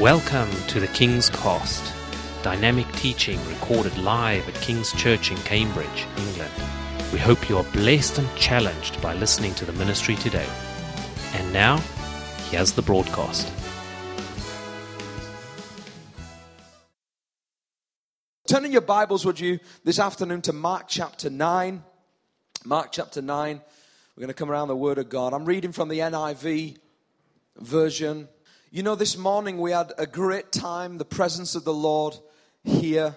Welcome to the King's Cast, dynamic teaching recorded live at King's Church in Cambridge, England. We hope you are blessed and challenged by listening to the ministry today. And now, here's the broadcast. Turning your Bibles, would you, this afternoon to Mark chapter 9. Mark chapter 9. We're going to come around the Word of God. I'm reading from the NIV version. You know, this morning we had a great time, the presence of the Lord here.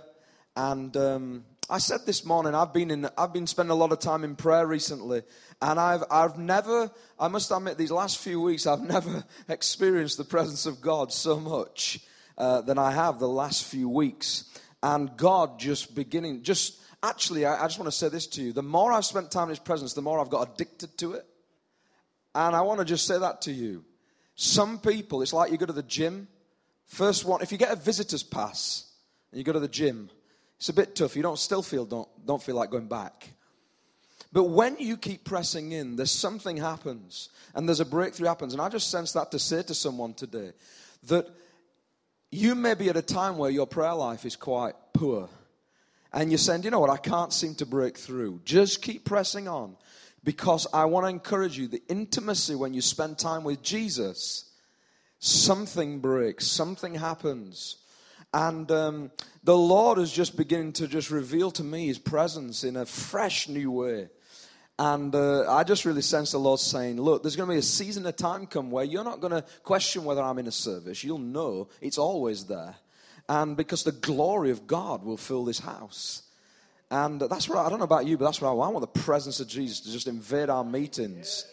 And um, I said this morning, I've been, in, I've been spending a lot of time in prayer recently. And I've, I've never, I must admit, these last few weeks, I've never experienced the presence of God so much uh, than I have the last few weeks. And God just beginning, just actually, I, I just want to say this to you. The more I've spent time in His presence, the more I've got addicted to it. And I want to just say that to you. Some people, it's like you go to the gym. First one, if you get a visitor's pass and you go to the gym, it's a bit tough. You don't still feel don't don't feel like going back. But when you keep pressing in, there's something happens and there's a breakthrough happens. And I just sense that to say to someone today that you may be at a time where your prayer life is quite poor. And you're saying, you know what, I can't seem to break through. Just keep pressing on because I want to encourage you the intimacy when you spend time with Jesus, something breaks, something happens. And um, the Lord is just beginning to just reveal to me his presence in a fresh new way. And uh, I just really sense the Lord saying, Look, there's going to be a season of time come where you're not going to question whether I'm in a service. You'll know it's always there. And because the glory of God will fill this house. And that's what I, I don't know about you, but that's what I want. I want the presence of Jesus to just invade our meetings.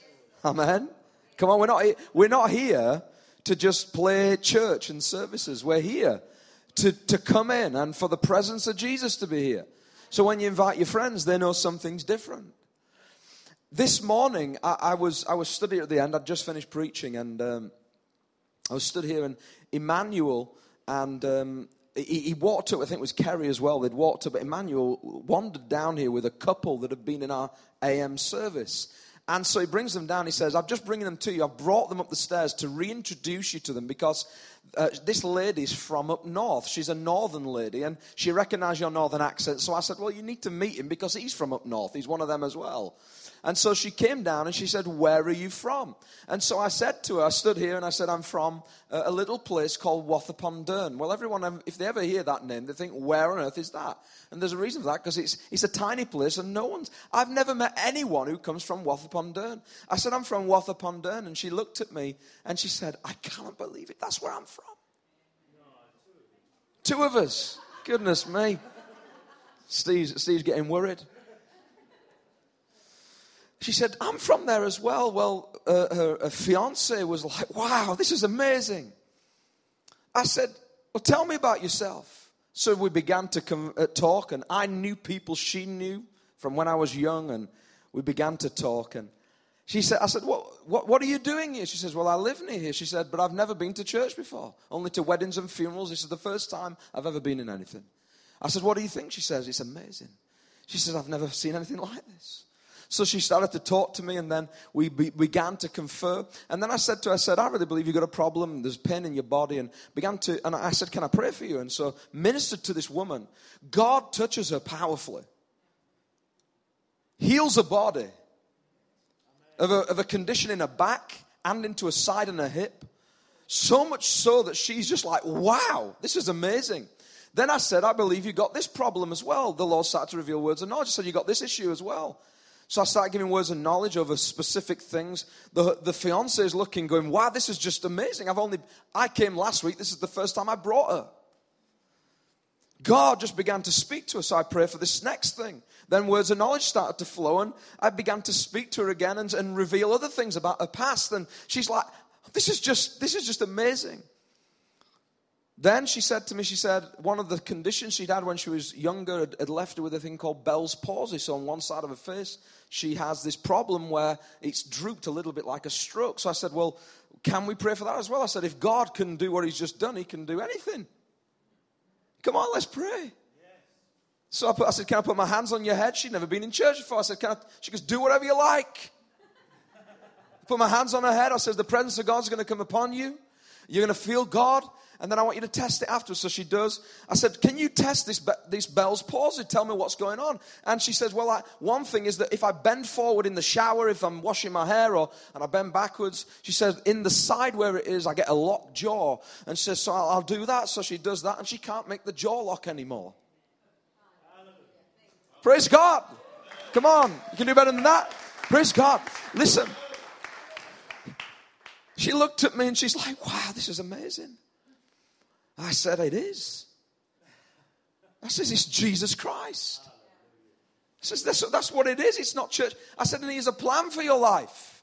Amen. Come on, we're not we're not here to just play church and services. We're here to, to come in and for the presence of Jesus to be here. So when you invite your friends, they know something's different. This morning, I, I was I was studying at the end. I'd just finished preaching, and um, I was stood here, and Emmanuel and um, he, he, walked up, I think it was Kerry as well, they'd walked up, but Emmanuel wandered down here with a couple that had been in our AM service. And so he brings them down. He says, I'm just bringing them to you. I've brought them up the stairs to reintroduce you to them because uh, this lady's from up north. She's a northern lady and she recognized your northern accent. So I said, Well, you need to meet him because he's from up north. He's one of them as well. And so she came down and she said, Where are you from? And so I said to her, I stood here and I said, I'm from a little place called Wath upon Dearne. Well, everyone, um, if they ever hear that name, they think, Where on earth is that? And there's a reason for that because it's, it's a tiny place and no one's, I've never met anyone who comes from Wath upon Dearne. I said, I'm from Wath upon Dearne. And she looked at me and she said, I can't believe it. That's where I'm from. Two of us. Goodness me. Steve's, Steve's getting worried. She said, I'm from there as well. Well, uh, her, her fiance was like, wow, this is amazing. I said, well, tell me about yourself. So we began to com- uh, talk, and I knew people she knew from when I was young, and we began to talk. And she said, I said, what, what, what are you doing here? She says, Well, I live near here. She said, But I've never been to church before, only to weddings and funerals. This is the first time I've ever been in anything. I said, What do you think? She says, It's amazing. She says, I've never seen anything like this. So she started to talk to me, and then we be, began to confer. And then I said to her, I said, I really believe you've got a problem. There's pain in your body. And began to, and I said, Can I pray for you? And so ministered to this woman. God touches her powerfully, heals her body of a, of a condition in her back and into a side and a hip. So much so that she's just like, wow, this is amazing. Then I said, I believe you got this problem as well. The Lord started to reveal words of knowledge. I said, You got this issue as well. So I started giving words of knowledge over specific things. The, the fiance is looking, going, wow, this is just amazing. I've only, I came last week. This is the first time I brought her. God just began to speak to us. I pray for this next thing. Then words of knowledge started to flow, and I began to speak to her again and, and reveal other things about her past. And she's like, this is just, this is just amazing. Then she said to me, she said, one of the conditions she'd had when she was younger had, left her with a thing called Bell's palsy. So on one side of her face, she has this problem where it's drooped a little bit like a stroke. So I said, Well, can we pray for that as well? I said, If God can do what He's just done, He can do anything. Come on, let's pray. So I, put, I, said, Can I put my hands on your head? She'd never been in church before. I said, Can I? She goes, Do whatever you like. put my hands on her head. I said, The presence of God's going to come upon you. You're going to feel God, and then I want you to test it afterwards. So she does. I said, Can you test this, this Bell's palsy? Tell me what's going on. And she says, Well, I, one thing is that if I bend forward in the shower, if I'm washing my hair, or and I bend backwards, she says, In the side where it is, I get a locked jaw. And she says, So I'll, I'll do that. So she does that, and she can't make the jaw lock anymore. Praise God. Come on. You can do better than that. Praise God. Listen. She looked at me and she's like, wow, this is amazing. I said, it is. I says, it's Jesus Christ. I says, that's, that's what it is. It's not church. I said, and he has a plan for your life.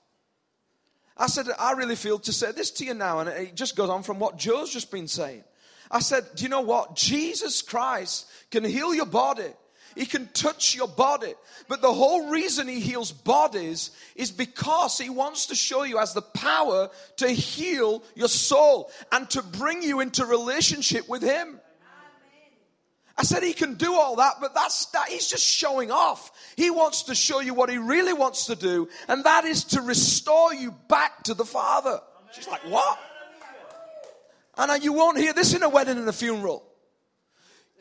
I said, I really feel to say this to you now, and it just goes on from what Joe's just been saying. I said, do you know what? Jesus Christ can heal your body. He can touch your body. But the whole reason he heals bodies is because he wants to show you has the power to heal your soul and to bring you into relationship with him. I said he can do all that, but that's that he's just showing off. He wants to show you what he really wants to do, and that is to restore you back to the Father. She's like, What? And you won't hear this in a wedding and a funeral.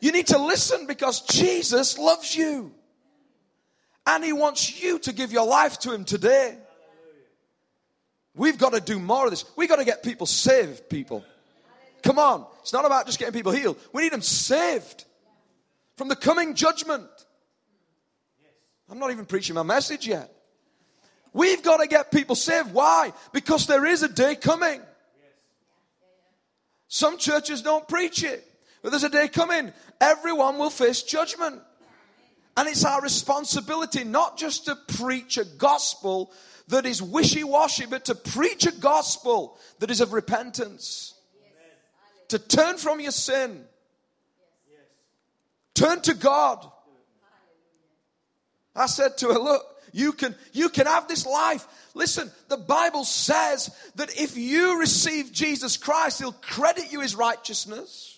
You need to listen because Jesus loves you. And He wants you to give your life to Him today. We've got to do more of this. We've got to get people saved, people. Come on. It's not about just getting people healed. We need them saved from the coming judgment. I'm not even preaching my message yet. We've got to get people saved. Why? Because there is a day coming. Some churches don't preach it. But there's a day coming, everyone will face judgment. And it's our responsibility not just to preach a gospel that is wishy washy, but to preach a gospel that is of repentance. To turn from your sin, turn to God. I said to her, Look, you can, you can have this life. Listen, the Bible says that if you receive Jesus Christ, He'll credit you His righteousness.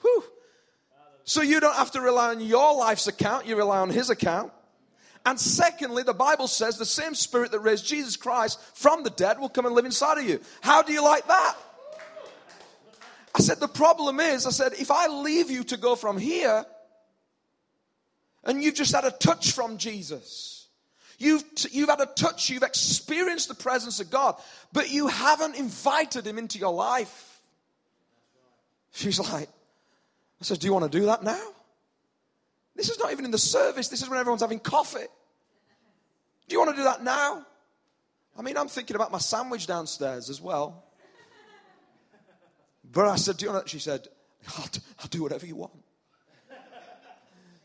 Whew. So you don't have to rely on your life's account, you rely on his account. And secondly, the Bible says the same spirit that raised Jesus Christ from the dead will come and live inside of you. How do you like that? I said, the problem is, I said, if I leave you to go from here and you've just had a touch from Jesus, you've, you've had a touch, you've experienced the presence of God, but you haven't invited him into your life. She's like, I says, Do you want to do that now? This is not even in the service. This is when everyone's having coffee. Do you want to do that now? I mean, I'm thinking about my sandwich downstairs as well. But I said, Do you want to? She said, I'll, do, I'll do whatever you want.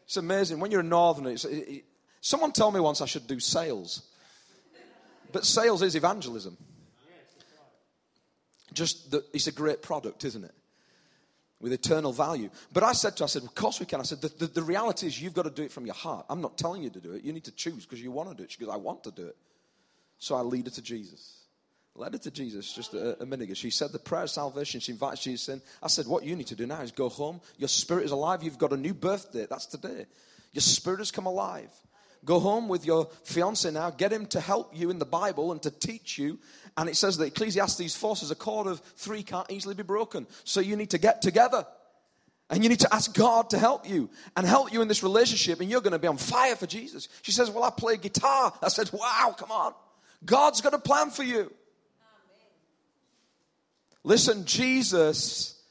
It's amazing. When you're a northerner, it, it, someone told me once I should do sales. But sales is evangelism. Just that it's a great product, isn't it? With eternal value. But I said to her, I said, Of course we can. I said, the, the, the, reality is you've got to do it from your heart. I'm not telling you to do it. You need to choose because you want to do it. She goes, I want to do it. So I lead her to Jesus. Led her to Jesus just a, a minute ago. She said the prayer of salvation. She invites Jesus in. I said, What you need to do now is go home. Your spirit is alive. You've got a new birthday. That's today. Your spirit has come alive. Go home with your fiance now. Get him to help you in the Bible and to teach you. And it says that Ecclesiastes 4 says a cord of three can't easily be broken. So you need to get together. And you need to ask God to help you and help you in this relationship, and you're going to be on fire for Jesus. She says, Well, I play guitar. I said, Wow, come on. God's got a plan for you. Listen, Jesus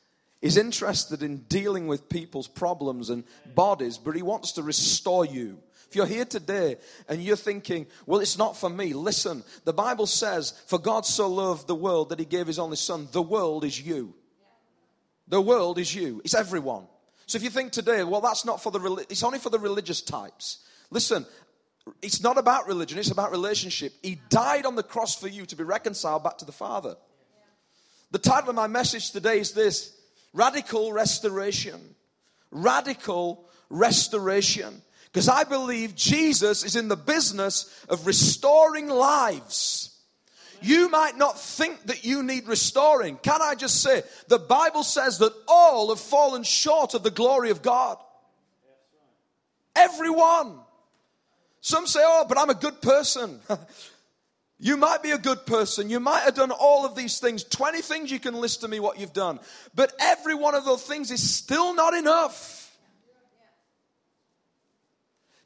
is interested in dealing with people's problems and bodies, but he wants to restore you. If you're here today and you're thinking, well, it's not for me, listen. The Bible says, for God so loved the world that he gave his only son. The world is you. The world is you. It's everyone. So if you think today, well, that's not for the, it's only for the religious types. Listen, it's not about religion, it's about relationship. He died on the cross for you to be reconciled back to the Father. The title of my message today is this Radical Restoration. Radical Restoration. Because I believe Jesus is in the business of restoring lives. You might not think that you need restoring. Can I just say, the Bible says that all have fallen short of the glory of God. Everyone. Some say, oh, but I'm a good person. You might be a good person. You might have done all of these things. 20 things you can list to me what you've done. But every one of those things is still not enough.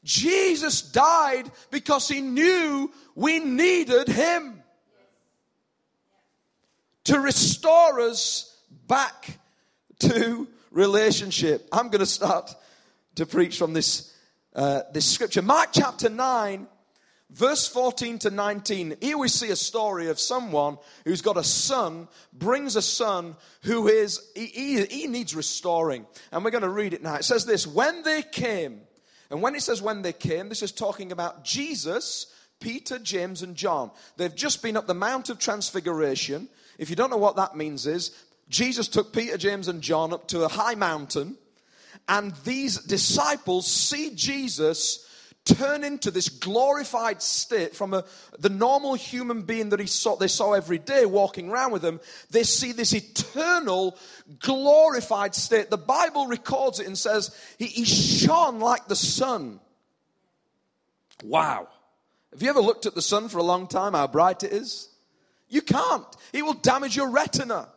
Jesus died because he knew we needed him to restore us back to relationship. I'm going to start to preach from this, uh, this scripture. Mark chapter 9 Verse 14 to 19, here we see a story of someone who's got a son, brings a son who is, he, he, he, needs restoring. And we're going to read it now. It says this When they came, and when it says when they came, this is talking about Jesus, Peter, James, and John. They've just been up the Mount of Transfiguration. If you don't know what that means, is Jesus took Peter, James, and John up to a high mountain, and these disciples see Jesus turn into this glorified state from a, the normal human being that he saw, they saw every day walking around with them. They see this eternal, glorified state. The Bible records it and says he, he shone like the sun. Wow. Have you ever looked at the sun for a long time, how bright it is? You can't. It will damage your retina.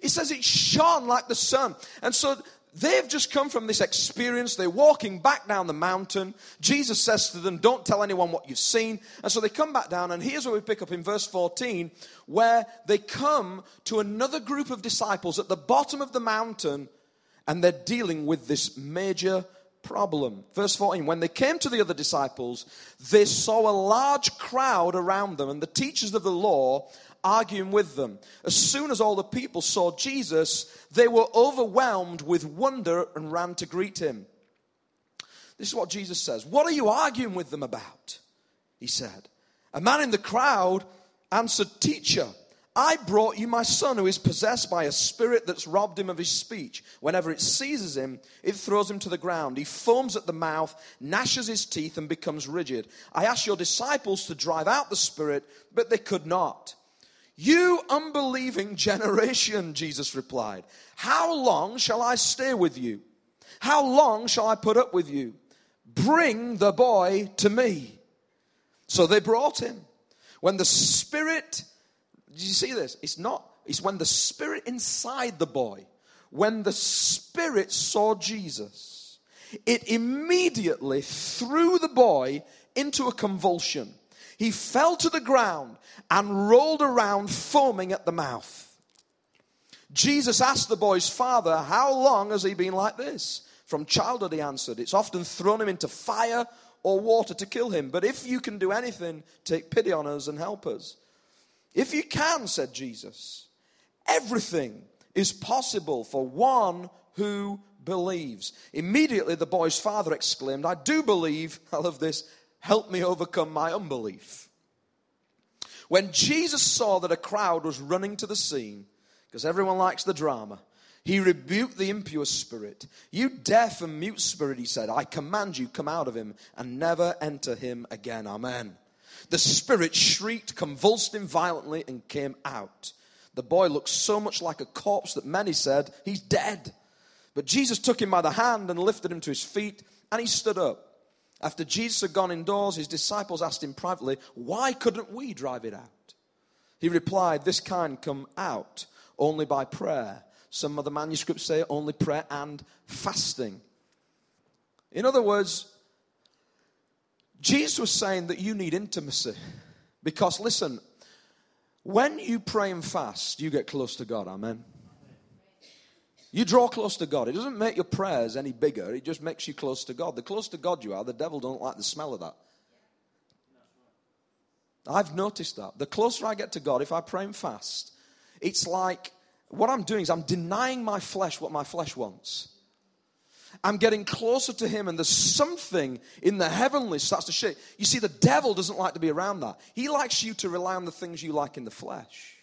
He says it shone like the sun. And so They've just come from this experience. They're walking back down the mountain. Jesus says to them, Don't tell anyone what you've seen. And so they come back down. And here's where we pick up in verse 14, where they come to another group of disciples at the bottom of the mountain, and they're dealing with this major problem. Verse 14 When they came to the other disciples, they saw a large crowd around them, and the teachers of the law arguing with them. As soon as all the people saw Jesus, they were overwhelmed with wonder and ran to greet him. This is what Jesus says. What are you arguing with them about? He said. A man in the crowd answered, Teacher, I brought you my son who is possessed by a spirit that's robbed him of his speech. Whenever it seizes him, it throws him to the ground. He foams at the mouth, gnashes his teeth, and becomes rigid. I asked your disciples to drive out the spirit, but they could not. You unbelieving generation, Jesus replied, how long shall I stay with you? How long shall I put up with you? Bring the boy to me. So they brought him. When the spirit, did you see this? It's not, it's when the spirit inside the boy, when the spirit saw Jesus, it immediately threw the boy into a convulsion. He fell to the ground and rolled around, foaming at the mouth. Jesus asked the boy's father, How long has he been like this? From childhood, he answered, It's often thrown him into fire or water to kill him. But if you can do anything, take pity on us and help us. If you can, said Jesus, everything is possible for one who believes. Immediately, the boy's father exclaimed, I do believe, I love this, help me overcome my unbelief. When Jesus saw that a crowd was running to the scene, because everyone likes the drama, he rebuked the impure spirit. You deaf and mute spirit, he said, I command you, come out of him and never enter him again. Amen. The spirit shrieked, convulsed him violently, and came out. The boy looked so much like a corpse that many said, He's dead. But Jesus took him by the hand and lifted him to his feet, and he stood up. After Jesus had gone indoors, his disciples asked him privately, Why couldn't we drive it out? He replied, This kind come out only by prayer. Some of the manuscripts say only prayer and fasting. In other words, Jesus was saying that you need intimacy. Because listen, when you pray and fast, you get close to God. Amen. You draw close to God. It doesn't make your prayers any bigger. It just makes you close to God. The closer to God you are, the devil don't like the smell of that. I've noticed that. The closer I get to God, if I pray and fast, it's like what I'm doing is I'm denying my flesh what my flesh wants. I'm getting closer to Him, and there's something in the heavenly starts to shake. You see, the devil doesn't like to be around that. He likes you to rely on the things you like in the flesh.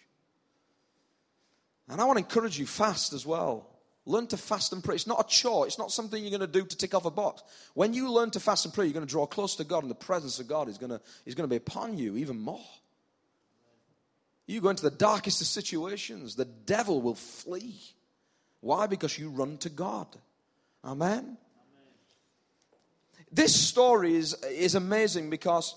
And I want to encourage you, fast as well. Learn to fast and pray. It's not a chore. It's not something you're going to do to tick off a box. When you learn to fast and pray, you're going to draw close to God, and the presence of God is going to, is going to be upon you even more. You go into the darkest of situations, the devil will flee. Why? Because you run to God. Amen? Amen. This story is, is amazing because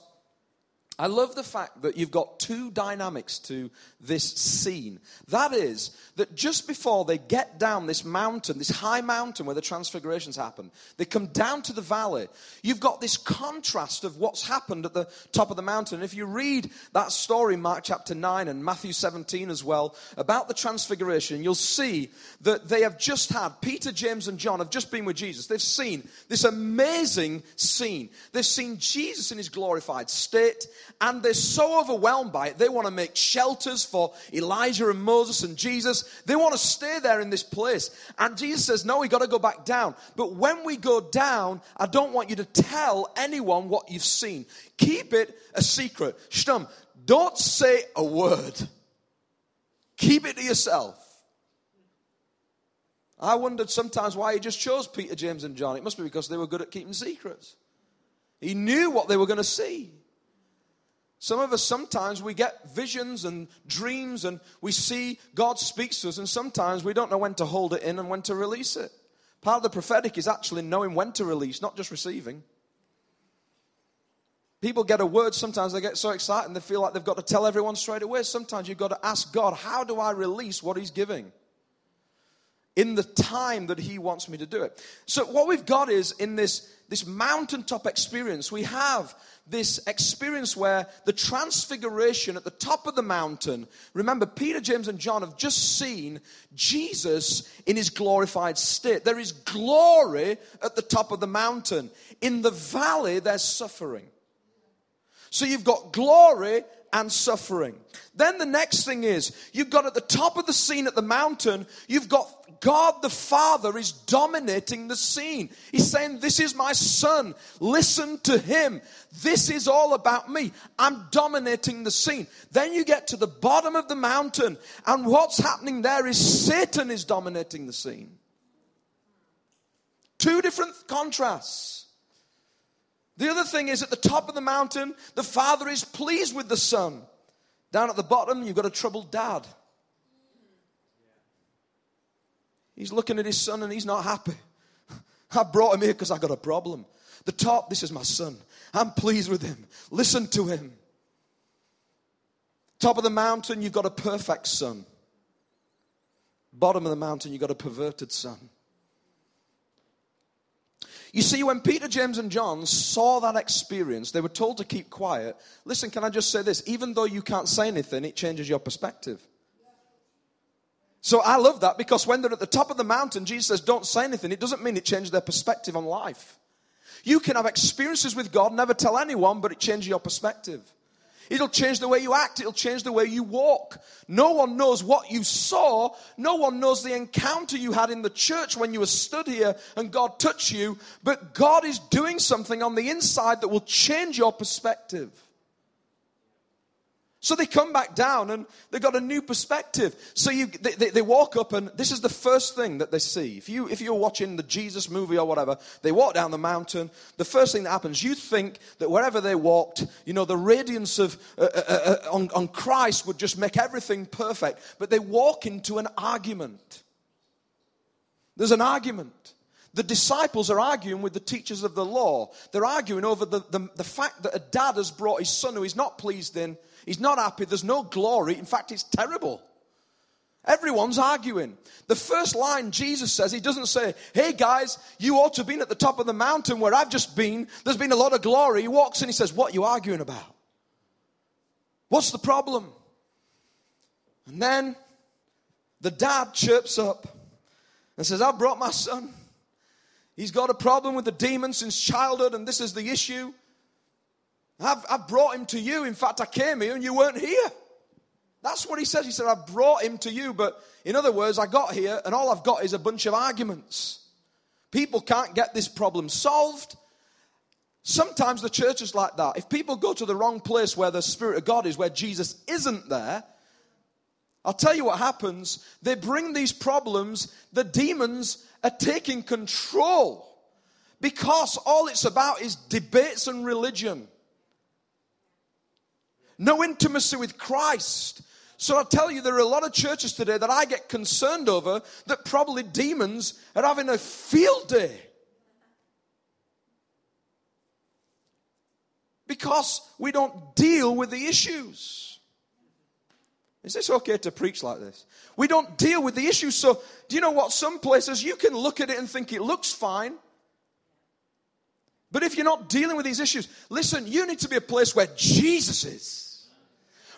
I love the fact that you've got two dynamics to this scene. That is, that just before they get down this mountain, this high mountain where the transfigurations happen, they come down to the valley. You've got this contrast of what's happened at the top of the mountain. If you read that story, Mark chapter 9 and Matthew 17 as well, about the transfiguration, you'll see that they have just had, Peter, James, and John have just been with Jesus. They've seen this amazing scene. They've seen Jesus in his glorified state and they're so overwhelmed by it, they want to make shelters for Elijah and Moses and Jesus. They want to stay there in this place. And Jesus says, No, we got to go back down. But when we go down, I don't want you to tell anyone what you've seen. Keep it a secret. Stum, don't say a word. Keep it to yourself. I wondered sometimes why he just chose Peter, James, and John. It must be because they were good at keeping secrets. He knew what they were going to see. Some of us sometimes we get visions and dreams and we see God speaks to us, and sometimes we don't know when to hold it in and when to release it. Part of the prophetic is actually knowing when to release, not just receiving. People get a word, sometimes they get so excited and they feel like they've got to tell everyone straight away. Sometimes you've got to ask God, how do I release what He's giving? In the time that He wants me to do it. So, what we've got is in this, this mountaintop experience, we have this experience where the transfiguration at the top of the mountain, remember, Peter, James, and John have just seen Jesus in his glorified state. There is glory at the top of the mountain. In the valley, there's suffering. So you've got glory and suffering. Then the next thing is, you've got at the top of the scene at the mountain, you've got God the Father is dominating the scene. He's saying, This is my son. Listen to him. This is all about me. I'm dominating the scene. Then you get to the bottom of the mountain, and what's happening there is Satan is dominating the scene. Two different contrasts. The other thing is at the top of the mountain, the father is pleased with the son. Down at the bottom, you've got a troubled dad. He's looking at his son and he's not happy. I brought him here because I got a problem. The top, this is my son. I'm pleased with him. Listen to him. Top of the mountain, you've got a perfect son. Bottom of the mountain, you've got a perverted son. You see, when Peter, James, and John saw that experience, they were told to keep quiet. Listen, can I just say this? Even though you can't say anything, it changes your perspective. So I love that because when they're at the top of the mountain, Jesus says, Don't say anything. It doesn't mean it changes their perspective on life. You can have experiences with God, never tell anyone, but it changes your perspective. It'll change the way you act. It'll change the way you walk. No one knows what you saw. No one knows the encounter you had in the church when you were stood here and God touched you. But God is doing something on the inside that will change your perspective. So they come back down and they've got a new perspective. So you, they, they, they, walk up and this is the first thing that they see. If, you, if you're watching the Jesus movie or whatever, they walk down the mountain. The first thing that happens, you think that wherever they walked, you know, the radiance of uh, uh, uh, uh on, on Christ would just make everything perfect. But they walk into an argument. There's an argument. The disciples are arguing with the teachers of the law. They're arguing over the, the, the fact that a dad has brought his son who he's not pleased in He's not happy. There's no glory. In fact, it's terrible. Everyone's arguing. The first line Jesus says, he doesn't say, Hey guys, you ought to have been at the top of the mountain where I've just been. There's been a lot of glory. He walks in, he says, What you arguing about? What's the problem? And then the dad chirps up and says, I brought my son. He's got a problem with the demon since childhood, and this is the issue. I've, I've brought him to you. In fact, I came here and you weren't here. That's what he says. He said, I brought him to you. But in other words, I got here and all I've got is a bunch of arguments. People can't get this problem solved. Sometimes the church is like that. If people go to the wrong place where the Spirit of God is, where Jesus isn't there, I'll tell you what happens. They bring these problems, the demons are taking control because all it's about is debates and religion no intimacy with Christ. So I tell you, there are a lot of churches today that I get concerned over that probably demons are having a field day. because we don't deal with the issues. Is this okay to preach like this? We don't deal with the issues. So, do you know what? Some places you can look at it and think it looks fine. But if you're not dealing with these issues, listen, you need to be a place where Jesus is.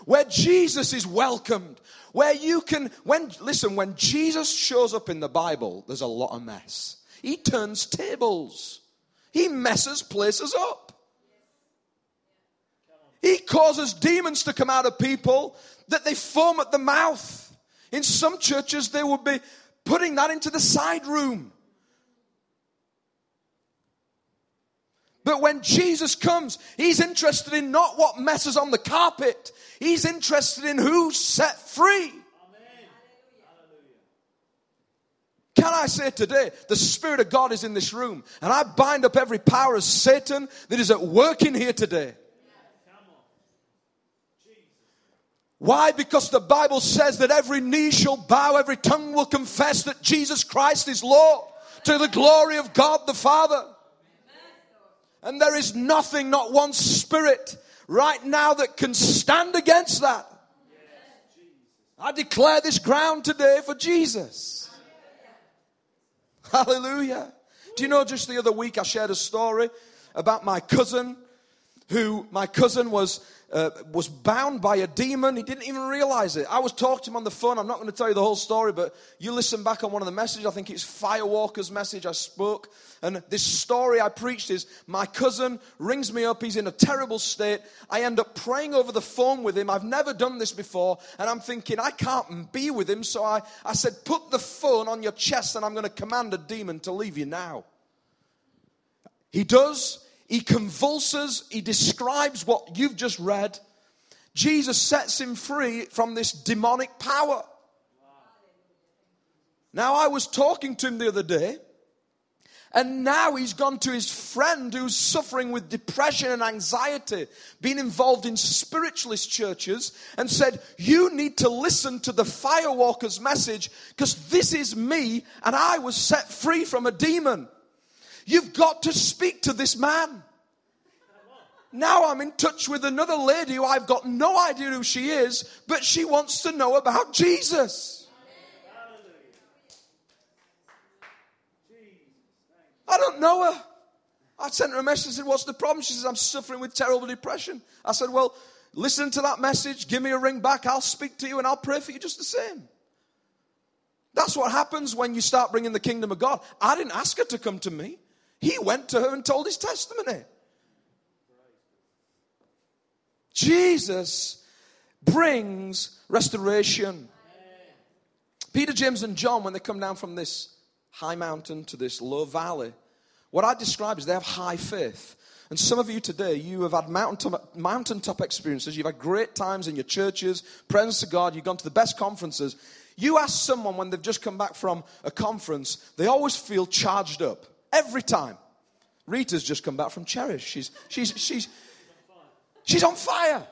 Where Jesus is welcomed. Where you can, when, listen, when Jesus shows up in the Bible, there's a lot of mess. He turns tables. He messes places up. He causes demons to come out of people that they foam at the mouth. In some churches, they would be putting that into the side room. But when Jesus comes, he's interested in not what messes on the carpet, he's interested in who's set free. Can I say today, the Spirit of God is in this room, and I bind up every power of Satan that is at work in here today. Why? Because the Bible says that every knee shall bow, every tongue will confess that Jesus Christ is Lord to the glory of God the Father. And there is nothing, not one spirit right now that can stand against that. I declare this ground today for Jesus. Hallelujah. Do you know just the other week I shared a story about my cousin who my cousin was uh, was bound by a demon. He didn't even realize it. I was talking to him on the phone. I'm not going to tell you the whole story, but you listen back on one of the messages. I think it's Firewalker's message I spoke. And this story I preached is my cousin rings me up. He's in a terrible state. I end up praying over the phone with him. I've never done this before. And I'm thinking, I can't be with him. So I, I said, Put the phone on your chest and I'm going to command a demon to leave you now. He does. He convulses, he describes what you've just read. Jesus sets him free from this demonic power. Now, I was talking to him the other day, and now he's gone to his friend who's suffering with depression and anxiety, being involved in spiritualist churches, and said, You need to listen to the firewalker's message because this is me, and I was set free from a demon. You've got to speak to this man. Now I'm in touch with another lady who I've got no idea who she is, but she wants to know about Jesus. I don't know her. I sent her a message and said, What's the problem? She says, I'm suffering with terrible depression. I said, Well, listen to that message, give me a ring back, I'll speak to you and I'll pray for you just the same. That's what happens when you start bringing the kingdom of God. I didn't ask her to come to me. He went to her and told his testimony. Jesus brings restoration. Peter, James, and John, when they come down from this high mountain to this low valley, what I describe is they have high faith. And some of you today, you have had mountaintop, experiences. You've had great times in your churches, presence of God. You've gone to the best conferences. You ask someone when they've just come back from a conference, they always feel charged up. Every time. Rita's just come back from Cherish. She's, she's, she's, she's on fire.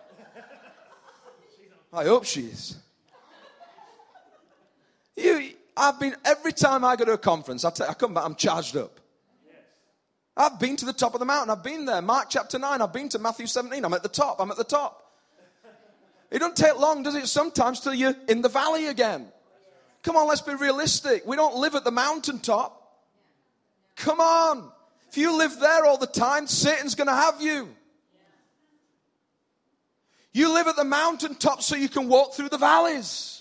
I hope she is. You, I've been, every time I go to a conference, I, tell, I come back, I'm charged up. I've been to the top of the mountain. I've been there. Mark chapter 9. I've been to Matthew 17. I'm at the top. I'm at the top. It doesn't take long, does it, sometimes, till you're in the valley again? Come on, let's be realistic. We don't live at the mountaintop. Come on. If you live there all the time, Satan's going to have you. You live at the mountaintop so you can walk through the valleys.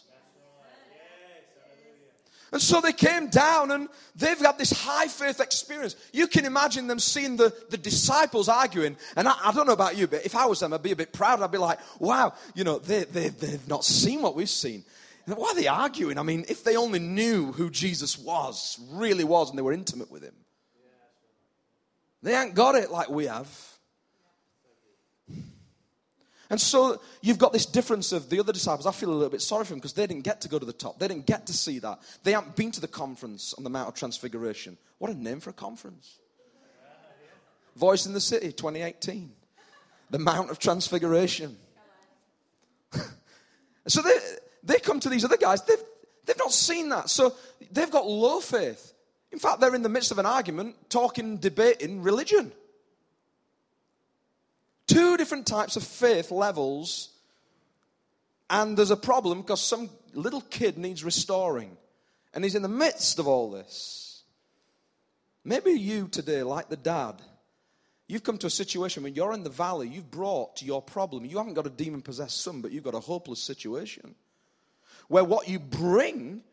And so they came down and they've got this high faith experience. You can imagine them seeing the, the disciples arguing. And I, I, don't know about you, but if I was them, I'd be a bit proud. I'd be like, wow, you know, they, they, they've not seen what we've seen. Why are they arguing? I mean, if they only knew who Jesus was, really was, and they were intimate with him. They ain't got it like we have. And so you've got this difference of the other disciples. I feel a little bit sorry for them because they didn't get to go to the top. They didn't get to see that. They haven't been to the conference on the Mount of Transfiguration. What a name for a conference. Voice in the City 2018. The Mount of Transfiguration. so they, they come to these other guys. They've, they've not seen that. So they've got low faith. In fact, they're in the midst of an argument, talking, debating religion. Two different types of faith levels, and there's a problem because some little kid needs restoring, and he's in the midst of all this. Maybe you today, like the dad, You've come to a situation when you're in the valley, you've brought your problem. You haven't got a demon possessed son, but you've got a hopeless situation. Where what you bring,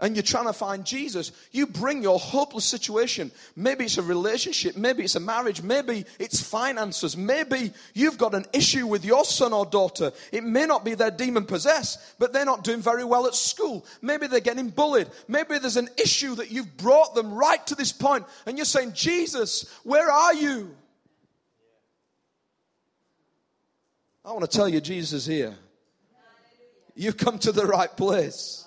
and you're trying to find Jesus, you bring your hopeless situation. Maybe it's a relationship, maybe it's a marriage, maybe it's finances, maybe you've got an issue with your son or daughter. It may not be they're demon possessed, but they're not doing very well at school. Maybe they're getting bullied. Maybe there's an issue that you've brought them right to this point, and you're saying, Jesus, where are you? I want to tell you, Jesus is here. You've come to the right place.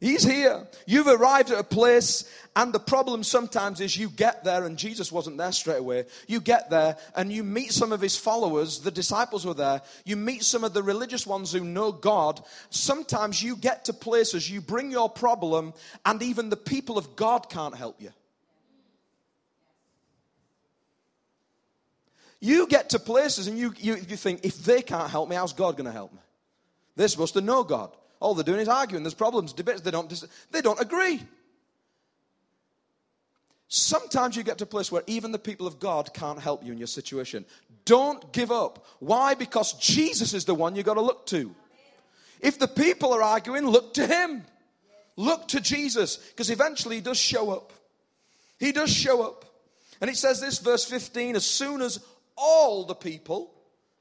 He's here. You've arrived at a place, and the problem sometimes is you get there, and Jesus wasn't there straight away. You get there, and you meet some of his followers, the disciples were there. You meet some of the religious ones who know God. Sometimes you get to places, you bring your problem, and even the people of God can't help you. You get to places and you, you, you think, if they can't help me, how's God going to help me? They're supposed to know God. All they're doing is arguing. There's problems, debates. They don't, they don't agree. Sometimes you get to a place where even the people of God can't help you in your situation. Don't give up. Why? Because Jesus is the one you've got to look to. If the people are arguing, look to Him. Look to Jesus. Because eventually He does show up. He does show up. And it says this, verse 15 as soon as all the people,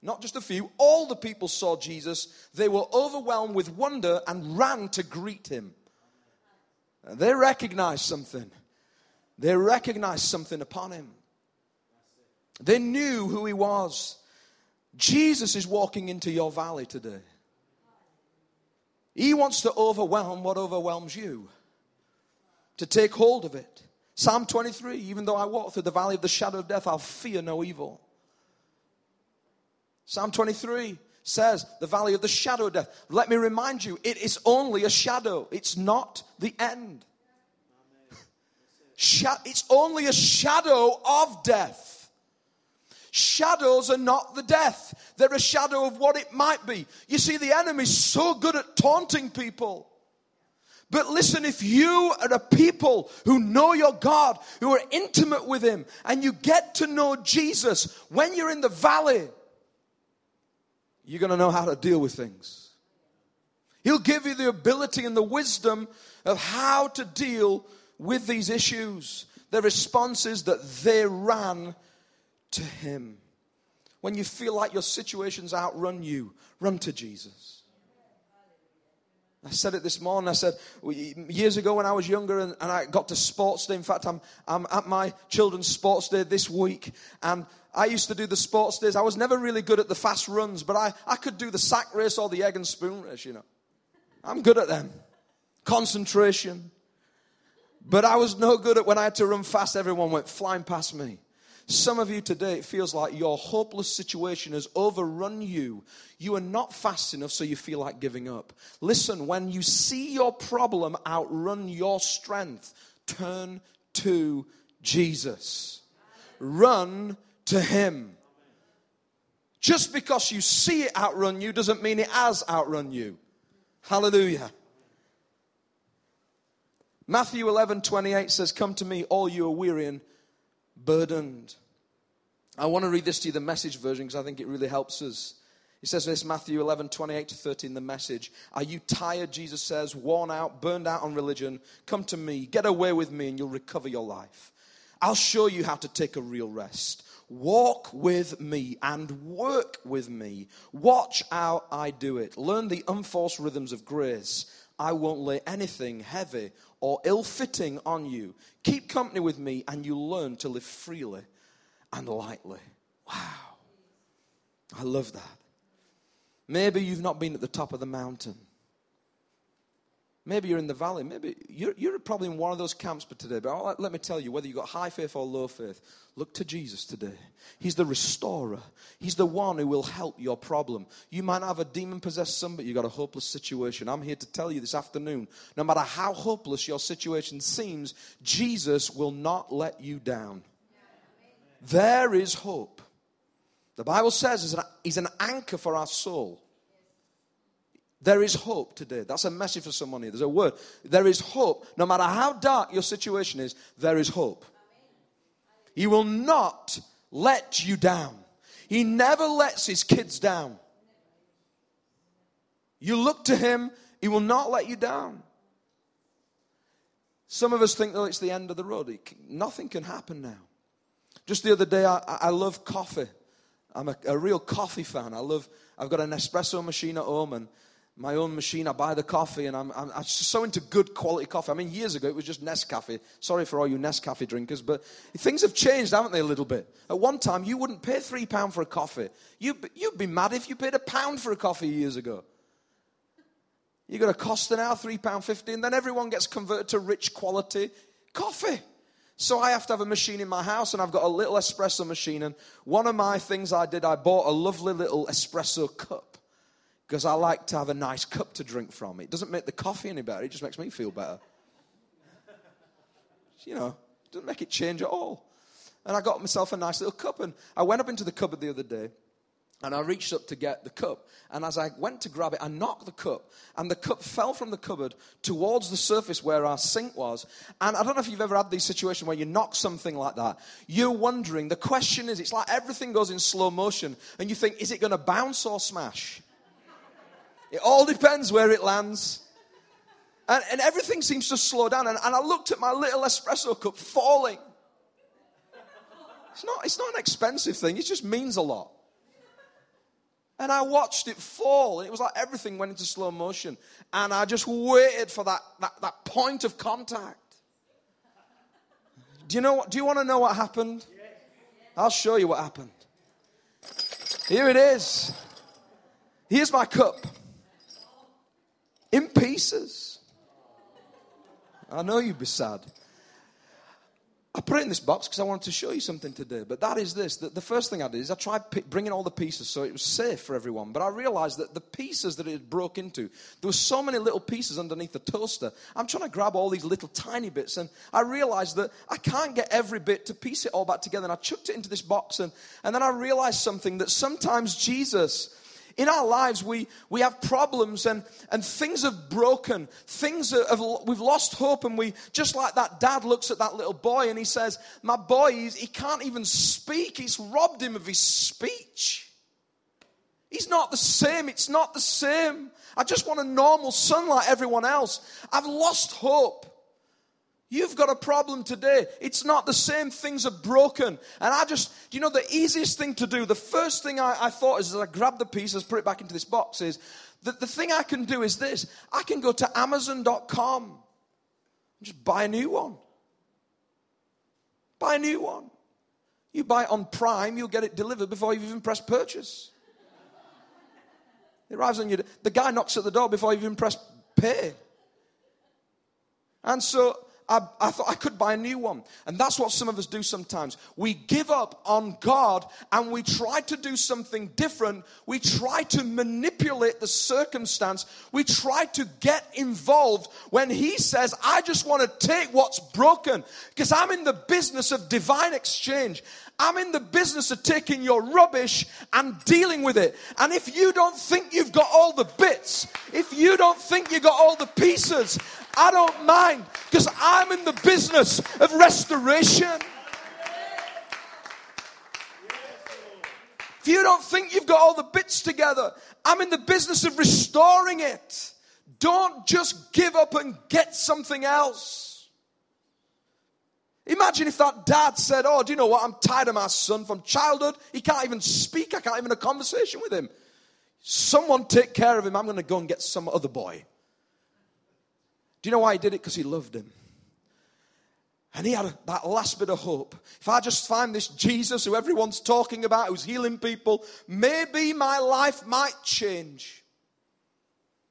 not just a few, all the people saw Jesus, they were overwhelmed with wonder and ran to greet him. They recognized something. They recognized something upon him. They knew who he was. Jesus is walking into your valley today. He wants to overwhelm what overwhelms you, to take hold of it. Psalm 23 Even though I walk through the valley of the shadow of death, I'll fear no evil. Psalm 23 says, the valley of the shadow of death. Let me remind you, it is only a shadow, it's not the end. it's only a shadow of death. Shadows are not the death, they're a shadow of what it might be. You see, the enemy's so good at taunting people. But listen, if you are a people who know your God, who are intimate with Him, and you get to know Jesus when you're in the valley, you're going to know how to deal with things. He'll give you the ability and the wisdom of how to deal with these issues. The response is that they ran to Him. When you feel like your situations outrun you, run to Jesus. I said it this morning. I said, years ago when I was younger and, and I got to sports day, in fact, I'm, I'm at my children's sports day this week, and I used to do the sports days. I was never really good at the fast runs, but I, I could do the sack race or the egg and spoon race, you know. I'm good at them. Concentration. But I was no good at when I had to run fast, everyone went flying past me. Some of you today, it feels like your hopeless situation has overrun you. You are not fast enough, so you feel like giving up. Listen, when you see your problem outrun your strength, turn to Jesus. Run to Him. Just because you see it outrun you doesn't mean it has outrun you. Hallelujah. Matthew 11 28 says, Come to me, all you are weary and burdened. I want to read this to you, the message version, because I think it really helps us. He says this, Matthew 11, 28 to 13, the message. Are you tired, Jesus says, worn out, burned out on religion? Come to me, get away with me, and you'll recover your life. I'll show you how to take a real rest. Walk with me and work with me. Watch how I do it. Learn the unforced rhythms of grace. I won't lay anything heavy or ill fitting on you. Keep company with me and you'll learn to live freely and lightly. Wow. I love that. Maybe you've not been at the top of the mountain. Maybe you're in the valley. Maybe you're, you're probably in one of those camps but today. But let me tell you, whether you've got high faith or low faith, look to Jesus today. He's the restorer. He's the one who will help your problem. You might have a demon possessed son, but you've got a hopeless situation. I'm here to tell you this afternoon no matter how hopeless your situation seems, Jesus will not let you down. There is hope. The Bible says he's he's an anchor for our soul. There is hope today. That's a message for someone here. There's a word. There is hope. No matter how dark your situation is, there is hope. He will not let you down. He never lets his kids down. You look to him, he will not let you down. Some of us think, that it's the end of the road. Can, nothing can happen now. Just the other day, I, I love coffee. I'm a, a, real coffee fan. I love, I've got an espresso machine at home and my own machine. I buy the coffee and I'm, I'm, I'm so into good quality coffee. I mean, years ago it was just Nescafe. Sorry for all you Nescafe drinkers, but things have changed, haven't they, a little bit? At one time, you wouldn't pay three pounds for a coffee. You'd, you'd be mad if you paid a pound for a coffee years ago. You got a Costa now, three pound fifty, and then everyone gets converted to rich quality coffee. So I have to have a machine in my house, and I've got a little espresso machine. And one of my things I did, I bought a lovely little espresso cup because I like to have a nice cup to drink from. It doesn't make the coffee any better, it just makes me feel better. you know, it doesn't make it change at all. And I got myself a nice little cup, and I went up into the cupboard the other day. And I reached up to get the cup. And as I went to grab it, I knocked the cup. And the cup fell from the cupboard towards the surface where our sink was. And I don't know if you've ever had these situations where you knock something like that. You're wondering, the question is, it's like everything goes in slow motion. And you think, is it going to bounce or smash? It all depends where it lands. And, and everything seems to slow down. And, and I looked at my little espresso cup falling. It's not, it's not an expensive thing, it just means a lot. And I watched it fall, and it was like everything went into slow motion. And I just waited for that, that, that point of contact. Do you know what? Do you want to know what happened? I'll show you what happened. Here it is. Here's my cup in pieces. I know you'd be sad. I put it in this box because I wanted to show you something today. But that is this. The, the first thing I did is I tried bringing all the pieces so it was safe for everyone. But I realized that the pieces that it had broke into, there were so many little pieces underneath the toaster. I'm trying to grab all these little tiny bits. And I realized that I can't get every bit to piece it all back together. And I chucked it into this box. And, and then I realized something that sometimes Jesus in our lives, we, we have problems and, and things have broken. Things have, we've lost hope. And we, just like that dad looks at that little boy and he says, My boy, he can't even speak. He's robbed him of his speech. He's not the same. It's not the same. I just want a normal son like everyone else. I've lost hope. You've got a problem today. It's not the same. Things are broken. And I just, you know, the easiest thing to do, the first thing I, I thought is as I grab the pieces, put it back into this box, is that the thing I can do is this I can go to Amazon.com and just buy a new one. Buy a new one. You buy it on Prime, you'll get it delivered before you've even pressed purchase. It arrives on you. The guy knocks at the door before you've even pressed pay. And so I, I, thought I could buy a new one. And that's what some of us do sometimes. We give up on God and we try to do something different. We try to manipulate the circumstance. We try to get involved when He says, I just want to take what's broken because I'm in the business of divine exchange. I'm in the business of taking your rubbish and dealing with it. And if you don't think you've got all the bits, if you don't think you've got all the pieces, I don't mind because I'm in the business of restoration. If you don't think you've got all the bits together, I'm in the business of restoring it. Don't just give up and get something else. Imagine if that dad said, Oh, do you know what? I'm tired of my son from childhood. He can't even speak. I can't even have a conversation with him. Someone take care of him. I'm going to go and get some other boy. Do you know why he did it? Because he loved him. And he had that last bit of hope. If I just find this Jesus who everyone's talking about, who's healing people, maybe my life might change.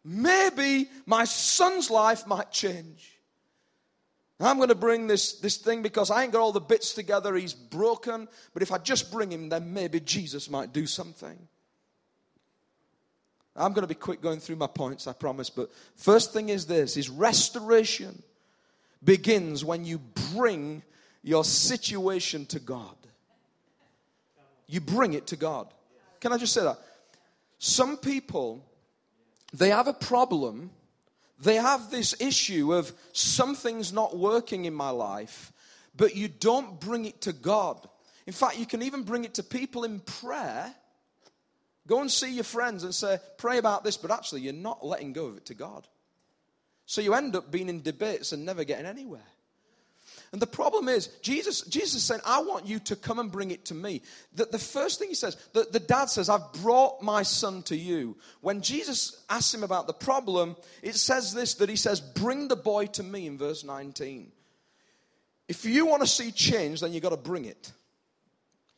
Maybe my son's life might change. I'm going to bring this, this thing because I ain't got all the bits together. He's broken. But if I just bring him, then maybe Jesus might do something. I'm going to be quick going through my points, I promise. But first thing is this is restoration begins when you bring your situation to God. You bring it to God. Can I just say that? Some people, they have a problem. They have this issue of something's not working in my life, but you don't bring it to God. In fact, you can even bring it to people in prayer. Go and see your friends and say, pray about this, but actually, you're not letting go of it to God. So you end up being in debates and never getting anywhere. And the problem is, Jesus, Jesus is saying, I want you to come and bring it to me. The, the first thing he says, the, the dad says, I've brought my son to you. When Jesus asks him about the problem, it says this that he says, Bring the boy to me in verse 19. If you want to see change, then you've got to bring it.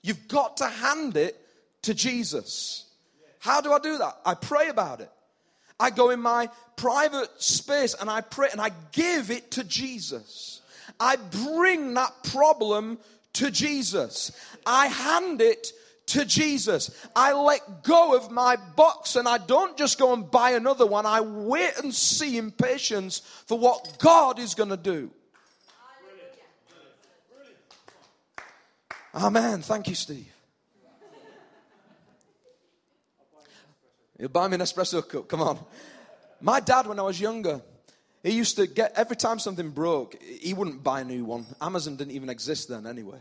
You've got to hand it to Jesus. How do I do that? I pray about it. I go in my private space and I pray and I give it to Jesus. I bring that problem to Jesus. I hand it to Jesus. I let go of my box and I don't just go and buy another one. I wait and see in patience for what God is going to do. Amen. Thank you, Steve. You buy me an espresso cup. Come on. My dad, when I was younger, he used to get every time something broke, he wouldn't buy a new one. Amazon didn't even exist then, anyway.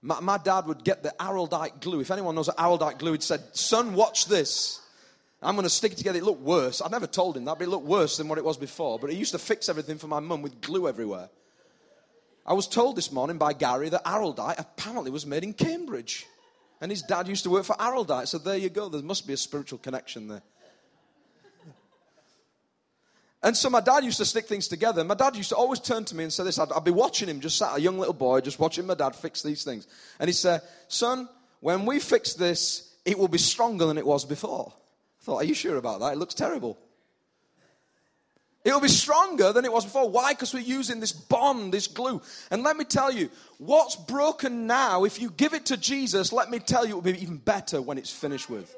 My, my dad would get the Araldite glue. If anyone knows Araldite glue, he'd said, "Son, watch this. I'm going to stick it together. It looked worse. I never told him that, but it looked worse than what it was before. But he used to fix everything for my mum with glue everywhere. I was told this morning by Gary that Araldite apparently was made in Cambridge. And his dad used to work for Araldite. So there you go. There must be a spiritual connection there. And so my dad used to stick things together. My dad used to always turn to me and say this. I'd, I'd, be watching him, just sat a young little boy, just watching my dad fix these things. And he said, Son, when we fix this, it will be stronger than it was before. I thought, Are you sure about that? It looks terrible. It will be stronger than it was before. Why? Because we're using this bond, this glue. And let me tell you, what's broken now, if you give it to Jesus, let me tell you, it will be even better when it's finished with.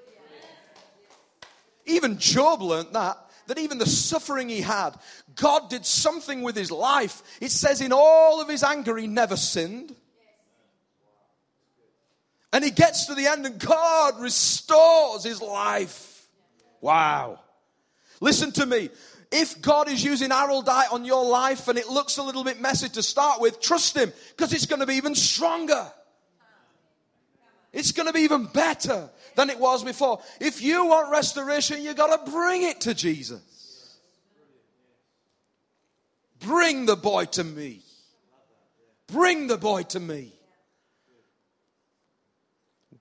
Even Job learned that that even the suffering he had, God did something with his life. It says in all of his anger, he never sinned. And he gets to the end and God restores his life. Wow. Listen to me. If God is using Araldite on your life and it looks a little bit messy to start with, trust him because it's going to be even stronger. It's going to be even better than it was before. If you want restoration, you've got to bring it to Jesus. Bring the boy to me. Bring the boy to me.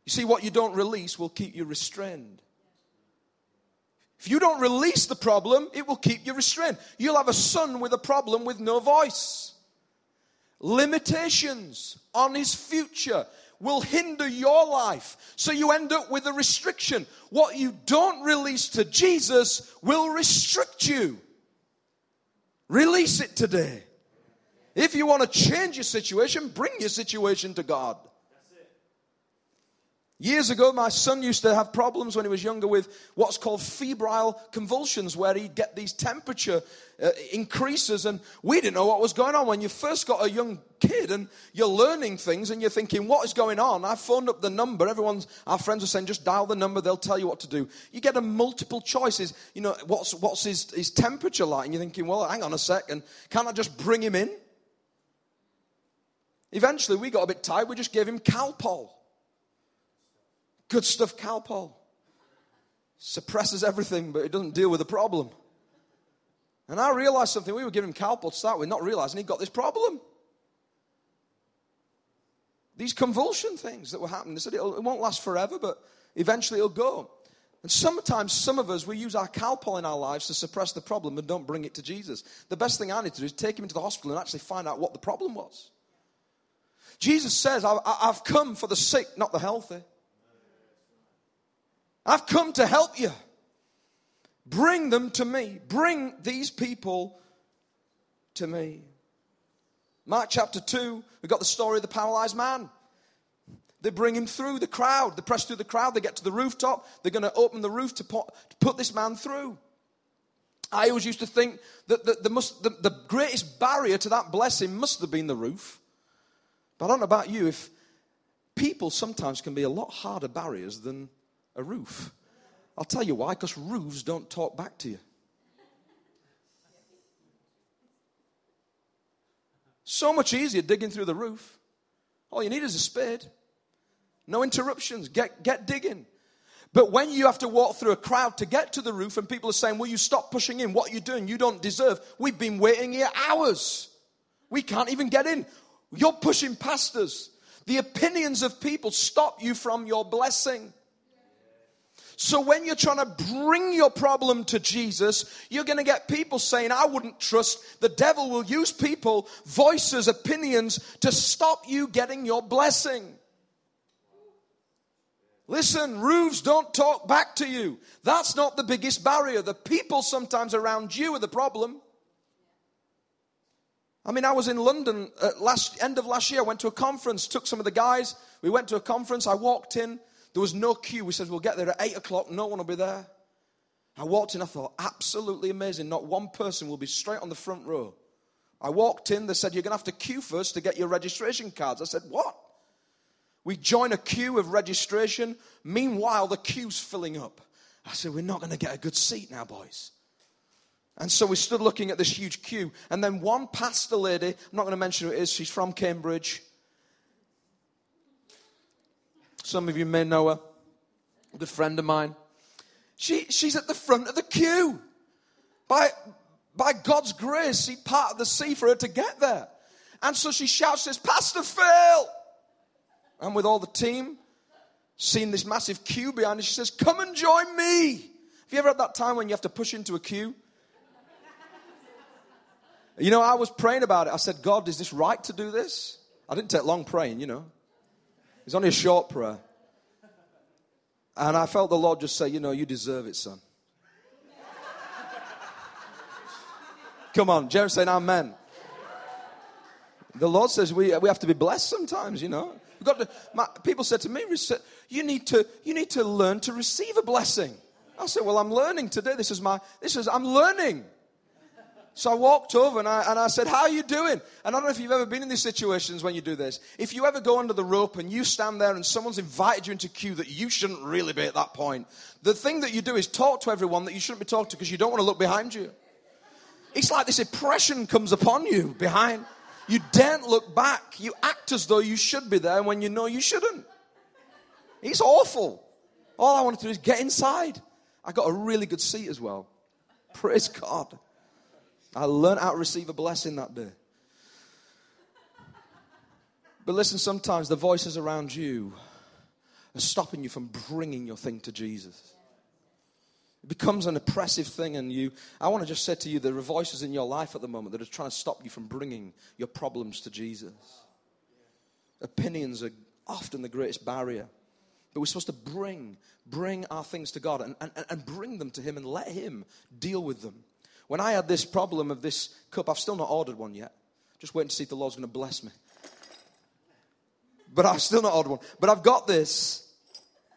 You see, what you don't release will keep you restrained. If you don't release the problem, it will keep you restrained. You'll have a son with a problem with no voice. Limitations on his future will hinder your life. So you end up with a restriction. What you don't release to Jesus will restrict you. Release it today. If you want to change your situation, bring your situation to God. Years ago, my son used to have problems when he was younger with what's called febrile convulsions, where he'd get these temperature uh, increases, and we didn't know what was going on. When you first got a young kid and you're learning things and you're thinking, what is going on? I phoned up the number. Everyone's, our friends are saying, just dial the number, they'll tell you what to do. You get a multiple choices. You know, what's, what's his, his temperature like? And you're thinking, well, hang on a second, can't I just bring him in? Eventually, we got a bit tired, we just gave him Calpol. Good stuff, Calpol. Suppresses everything, but it doesn't deal with the problem. And I realized something. We were giving Calpol to start with, not realizing he got this problem. These convulsion things that were happening. They said it won't last forever, but eventually it'll go. And sometimes, some of us, we use our Calpol in our lives to suppress the problem and don't bring it to Jesus. The best thing I need to do is take him into the hospital and actually find out what the problem was. Jesus says, I've come for the sick, not the healthy. I've come to help you. Bring them to me. Bring these people to me. Mark chapter 2, we've got the story of the paralyzed man. They bring him through the crowd. They press through the crowd. They get to the rooftop. They're going to open the roof to put, to put this man through. I always used to think that the, the, must, the, the greatest barrier to that blessing must have been the roof. But I don't know about you, if people sometimes can be a lot harder barriers than a roof. I'll tell you why, because roofs don't talk back to you. So much easier digging through the roof. All you need is a spade. No interruptions. Get, get digging. But when you have to walk through a crowd to get to the roof and people are saying, Will you stop pushing in? What are you doing? You don't deserve. We've been waiting here hours. We can't even get in. You're pushing past us. The opinions of people stop you from your blessing. So when you're trying to bring your problem to Jesus, you're going to get people saying, I wouldn't trust. The devil will use people, voices, opinions to stop you getting your blessing. Listen, roofs don't talk back to you. That's not the biggest barrier. The people sometimes around you are the problem. I mean, I was in London at last end of last year. Went to a conference, took some of the guys. We went to a conference. I walked in. There was no queue. We said, we'll get there at 8 o'clock. No one will be there. I walked in. I thought, absolutely amazing. Not one person will be straight on the front row. I walked in. They said, you're going to have to queue first to get your registration cards. I said, what? We join a queue of registration. Meanwhile, the queue's filling up. I said, we're not going to get a good seat now, boys. And so we stood looking at this huge queue. And then one pastor lady, I'm not going to mention who it is, she's from Cambridge. Some of you may know her, a good friend of mine. She, she's at the front of the queue. By, by God's grace, he parted the sea for her to get there. And so she shouts, says, Pastor Phil! And with all the team, seeing this massive queue behind her, she says, Come and join me. Have you ever had that time when you have to push into a queue? You know, I was praying about it. I said, God, is this right to do this? I didn't take long praying, you know. It's only a short prayer. And I felt the Lord just say, You know, you deserve it, son. Come on, Jerry saying amen. The Lord says we, we have to be blessed sometimes, you know. We've got to, my, people said to me, you need to, you need to learn to receive a blessing. I said, well, I'm learning today. This is my, this is, I'm learning. So I walked over and I, and I said, How are you doing? And I don't know if you've ever been in these situations when you do this. If you ever go under the rope and you stand there and someone's invited you into queue that you shouldn't really be at that point, the thing that you do is talk to everyone that you shouldn't be talking to because you don't want to look behind you. It's like this oppression comes upon you behind. You daren't look back. You act as though you should be there when you know you shouldn't. It's awful. All I wanted to do is get inside. I got a really good seat as well. Praise God. I learned how to receive a blessing that day. But listen, sometimes the voices around you are stopping you from bringing your thing to Jesus. It becomes an oppressive thing, and you. I want to just say to you, there are voices in your life at the moment that are trying to stop you from bringing your problems to Jesus. Opinions are often the greatest barrier. But we're supposed to bring, bring our things to God and, and, and bring them to Him and let Him deal with them. When I had this problem of this cup, I've still not ordered one yet. Just waiting to see if the Lord's going to bless me. But I've still not ordered one. But I've got this.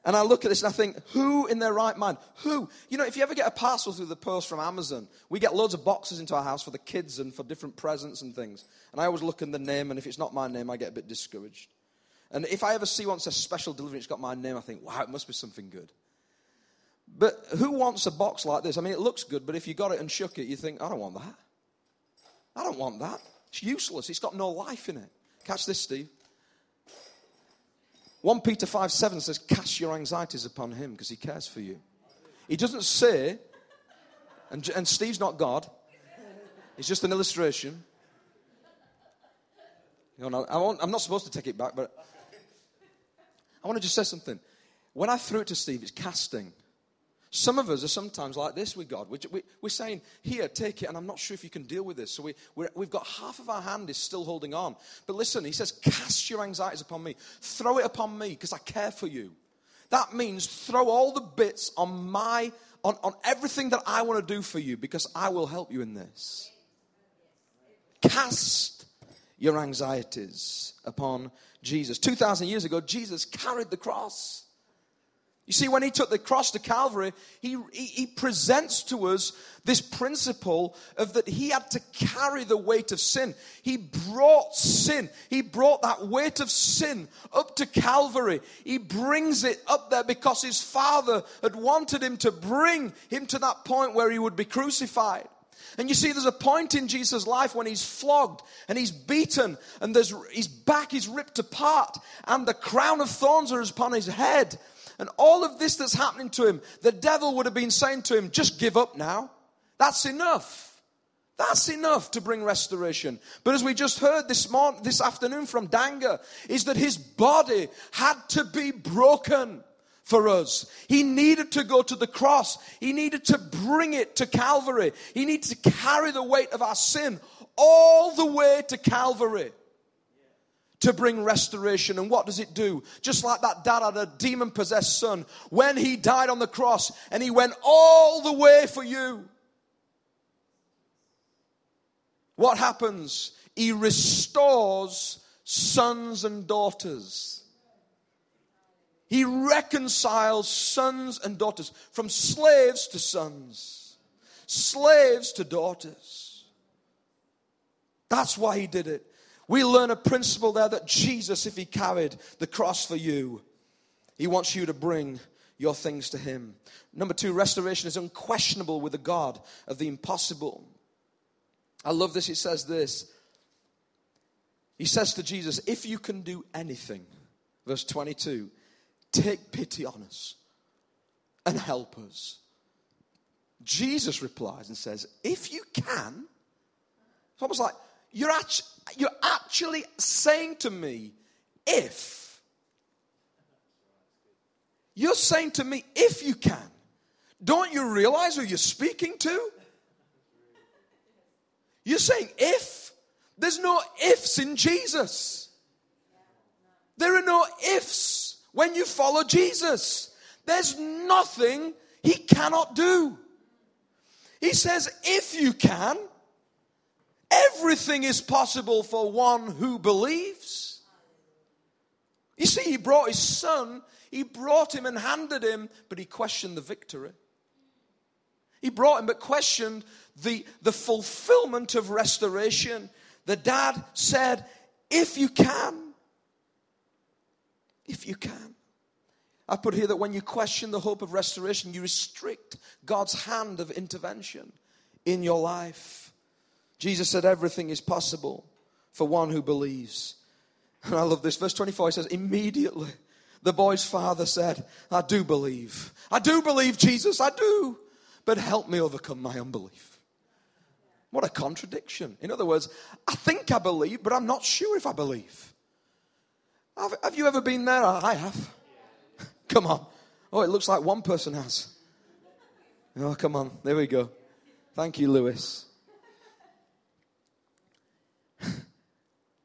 And I look at this and I think, who in their right mind? Who? You know, if you ever get a parcel through the post from Amazon, we get loads of boxes into our house for the kids and for different presents and things. And I always look in the name, and if it's not my name, I get a bit discouraged. And if I ever see one says special delivery, it's got my name, I think, wow, it must be something good. But who wants a box like this? I mean, it looks good, but if you got it and shook it, you think, I don't want that. I don't want that. It's useless. It's got no life in it. Catch this, Steve. 1 Peter 5 7 says, Cast your anxieties upon him because he cares for you. He doesn't say, and, and Steve's not God, it's just an illustration. You know, I am not supposed to take it back, but I want to just say something. When I threw it to Steve, it's casting. Some of us are sometimes like this with God. Which We, are saying, Here, take it, and I'm not sure if you can deal with this. So we, we've got half of our hand is still holding on. But listen, He says, Cast your anxieties upon me, throw it upon me, because I care for you. That means throw all the bits on my, on, on everything that I want to do for you, because I will help you in this. Cast your anxieties upon Jesus. 2,000 years ago, Jesus carried the cross. You see, when he took the cross to Calvary, he, he, he, presents to us this principle of that he had to carry the weight of sin. He brought sin. He brought that weight of sin up to Calvary. He brings it up there because his father had wanted him to bring him to that point where he would be crucified. And you see, there's a point in Jesus' life when he's flogged and he's beaten and there's, his back is ripped apart and the crown of thorns are upon his head and all of this that's happening to him, the devil would have been saying to him, just give up now. That's enough. That's enough to bring restoration. But as we just heard this morning, this afternoon from Danga, is that his body had to be broken for us. He needed to go to the cross. He needed to bring it to Calvary. He needed to carry the weight of our sin all the way to Calvary to bring restoration. And what does it do? Just like that dad had a demon possessed son, when he died on the cross and he went all the way for you, what happens? He restores sons and daughters. He reconciles sons and daughters from slaves to sons, slaves to daughters. That's why he did it. We learn a principle there that Jesus, if he carried the cross for you, he wants you to bring your things to him. Number two, restoration is unquestionable with the God of the impossible. I love this. He says this. He says to Jesus, If you can do anything, verse 22, take pity on us and help us. Jesus replies and says, If you can, it's almost like you're actually, you're actually saying to me, if. You're saying to me, if you can. Don't you realize who you're speaking to? You're saying if. There's no ifs in Jesus. There are no ifs when you follow Jesus. There's nothing he cannot do. He says, if you can, Everything is possible for one who believes. You see, he brought his son, he brought him and handed him, but he questioned the victory. He brought him, but questioned the, the fulfillment of restoration. The dad said, If you can, if you can. I put here that when you question the hope of restoration, you restrict God's hand of intervention in your life. Jesus said, Everything is possible for one who believes. And I love this. Verse 24 says, Immediately the boy's father said, I do believe. I do believe, Jesus, I do. But help me overcome my unbelief. What a contradiction. In other words, I think I believe, but I'm not sure if I believe. Have, have you ever been there? I have. come on. Oh, it looks like one person has. Oh, come on. There we go. Thank you, Lewis.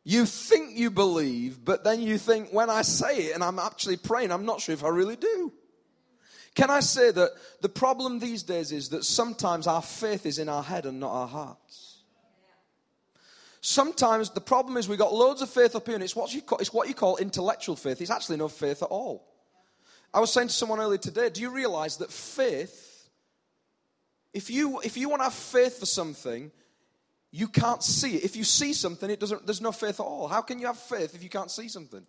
You think you believe, but then you think, when I say it and I'm actually praying, I'm not sure if I really do. Can I say that the problem these days is that sometimes our faith is in our head and not our hearts? Sometimes the problem is we've got loads of faith up here and it's what you call, it's what you call intellectual faith. It's actually no faith at all. I was saying to someone earlier today, do you realize that faith, if you, if you want to have faith for something, you can't see it. If you see something, it doesn't, there's no faith at all. How can you have faith if you can't see something?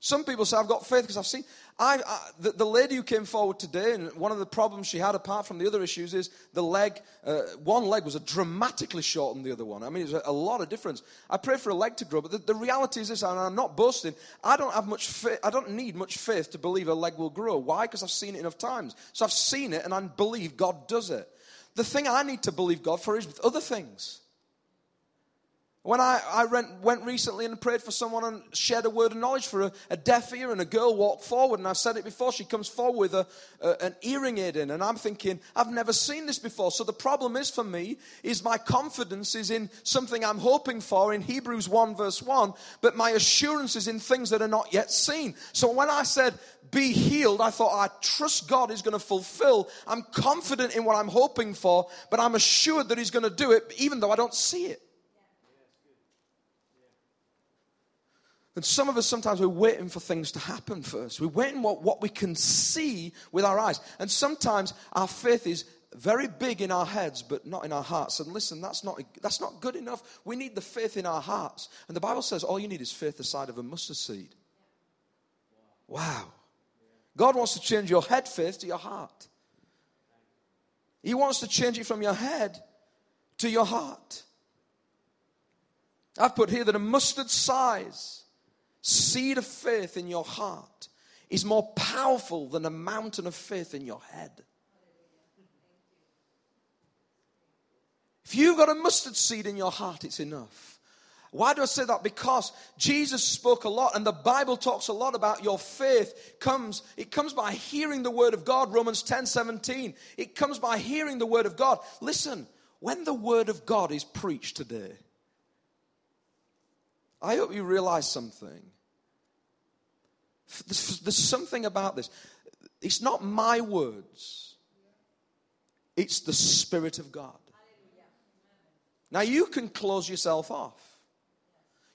Some people say, I've got faith because I've seen. I, I the, the, lady who came forward today, and one of the problems she had, apart from the other issues, is the leg. Uh, one leg was dramatically short than the other one. I mean, it's a, a lot of difference. I prayed for a leg to grow, but the, the reality is this, and I'm not boasting. I don't have much faith. I don't need much faith to believe a leg will grow. Why? Because I've seen it enough times. So I've seen it, and I believe God does it. The thing I need to believe God for is with other things. When I, I went, recently and prayed for someone and shared a word of knowledge for a, a deaf ear, and a girl walked forward, and I've said it before, she comes forward with a, a, an earring aid in, and I'm thinking, I've never seen this before. So the problem is for me, is my confidence is in something I'm hoping for in Hebrews 1 verse 1, but my assurance is in things that are not yet seen. So when I said, be healed, I thought, I trust God is going to fulfill. I'm confident in what I'm hoping for, but I'm assured that He's going to do it, even though I don't see it. And some of us sometimes we're waiting for things to happen first. We're waiting what, what we can see with our eyes. And sometimes our faith is very big in our heads, but not in our hearts. And listen, that's not, that's not good enough. We need the faith in our hearts. And the Bible says all you need is faith the size of a mustard seed. Wow. God wants to change your head faith to your heart. He wants to change it from your head to your heart. I've put here that a mustard size seed of faith in your heart is more powerful than a mountain of faith in your head. If you've got a mustard seed in your heart, it's enough. Why do I say that? Because Jesus spoke a lot and the Bible talks a lot about your faith comes, it comes by hearing the word of God, Romans 10 17. It comes by hearing the word of God. Listen, when the word of God is preached today, I hope you realize something. There's, there's something about this. It's not my words, it's the Spirit of God. Now, you can close yourself off.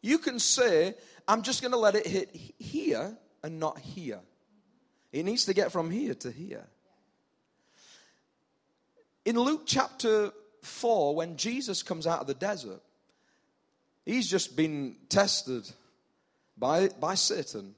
You can say, I'm just going to let it hit here and not here. It needs to get from here to here. In Luke chapter 4, when Jesus comes out of the desert, he's just been tested by, by Satan.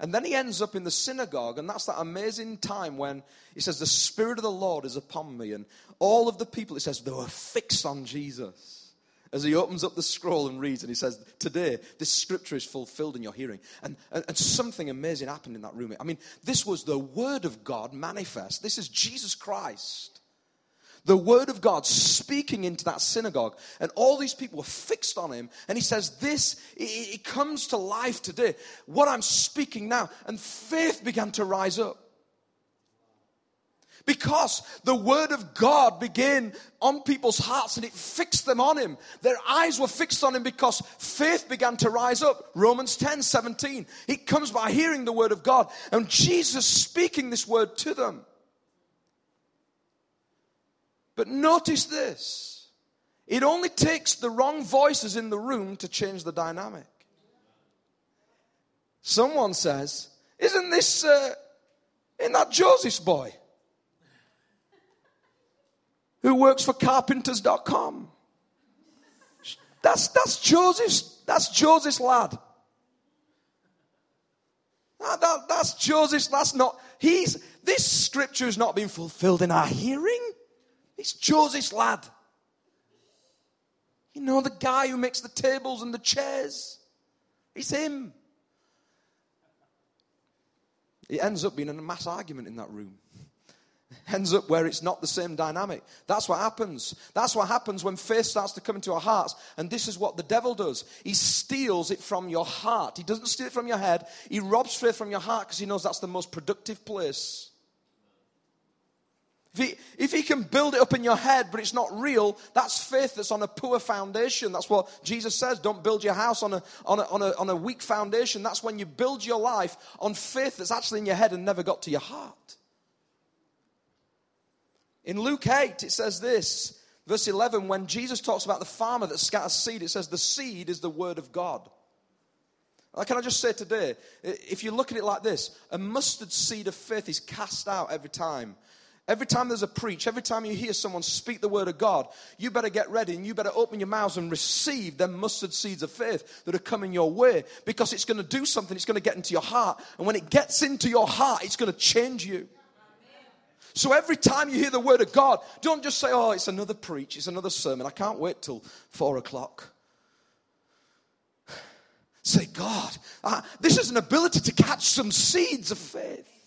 And then he ends up in the synagogue, and that's that amazing time when he says, The Spirit of the Lord is upon me. And all of the people, it says, they were fixed on Jesus. As he opens up the scroll and reads, and he says, Today, this scripture is fulfilled in your hearing. And, and, and something amazing happened in that room. I mean, this was the Word of God manifest. This is Jesus Christ the word of God speaking into that synagogue, and all these people were fixed on him. And he says, This, it, it comes to life today. What I'm speaking now. And faith began to rise up. Because the word of God began on people's hearts and it fixed them on him. Their eyes were fixed on him because faith began to rise up. Romans 10 17. It comes by hearing the word of God and Jesus speaking this word to them. But notice this it only takes the wrong voices in the room to change the dynamic. Someone says, Isn't this, uh, isn't that Joseph's boy? Who works for carpenters.com? That's, that's Joseph's, that's Joseph's lad. That, that, that's Joseph's, that's not, he's, this scripture has not been fulfilled in our hearing. It's Joseph's lad. You know, the guy who makes the tables and the chairs. It's him. It ends up being a mass argument in that room. ends up where it's not the same dynamic. That's what happens. That's what happens when faith starts to come into our hearts. And this is what the devil does. He steals it from your heart. He doesn't steal it from your head. He robs faith from your heart because he knows that's the most productive place if he, if he can build it up in your head, but it's not real, that's faith that's on a poor foundation. That's what Jesus says. Don't build your house on a, on a, on a, on a weak foundation. That's when you build your life on faith that's actually in your head and never got to your heart. In Luke 8, it says this, verse 11, when Jesus talks about the farmer that scatters seed, it says, The seed is the word of God. Uh, can I just say today, if you look at it like this, a mustard seed of faith is cast out every time Every time there's a preach, every time you hear someone speak the word of God, you better get ready and you better open your mouths and receive them mustard seeds of faith that are coming your way because it's going to do something. It's going to get into your heart. And when it gets into your heart, it's going to change you. So every time you hear the word of God, don't just say, oh, it's another preach, it's another sermon. I can't wait till four o'clock. Say, God, this is an ability to catch some seeds of faith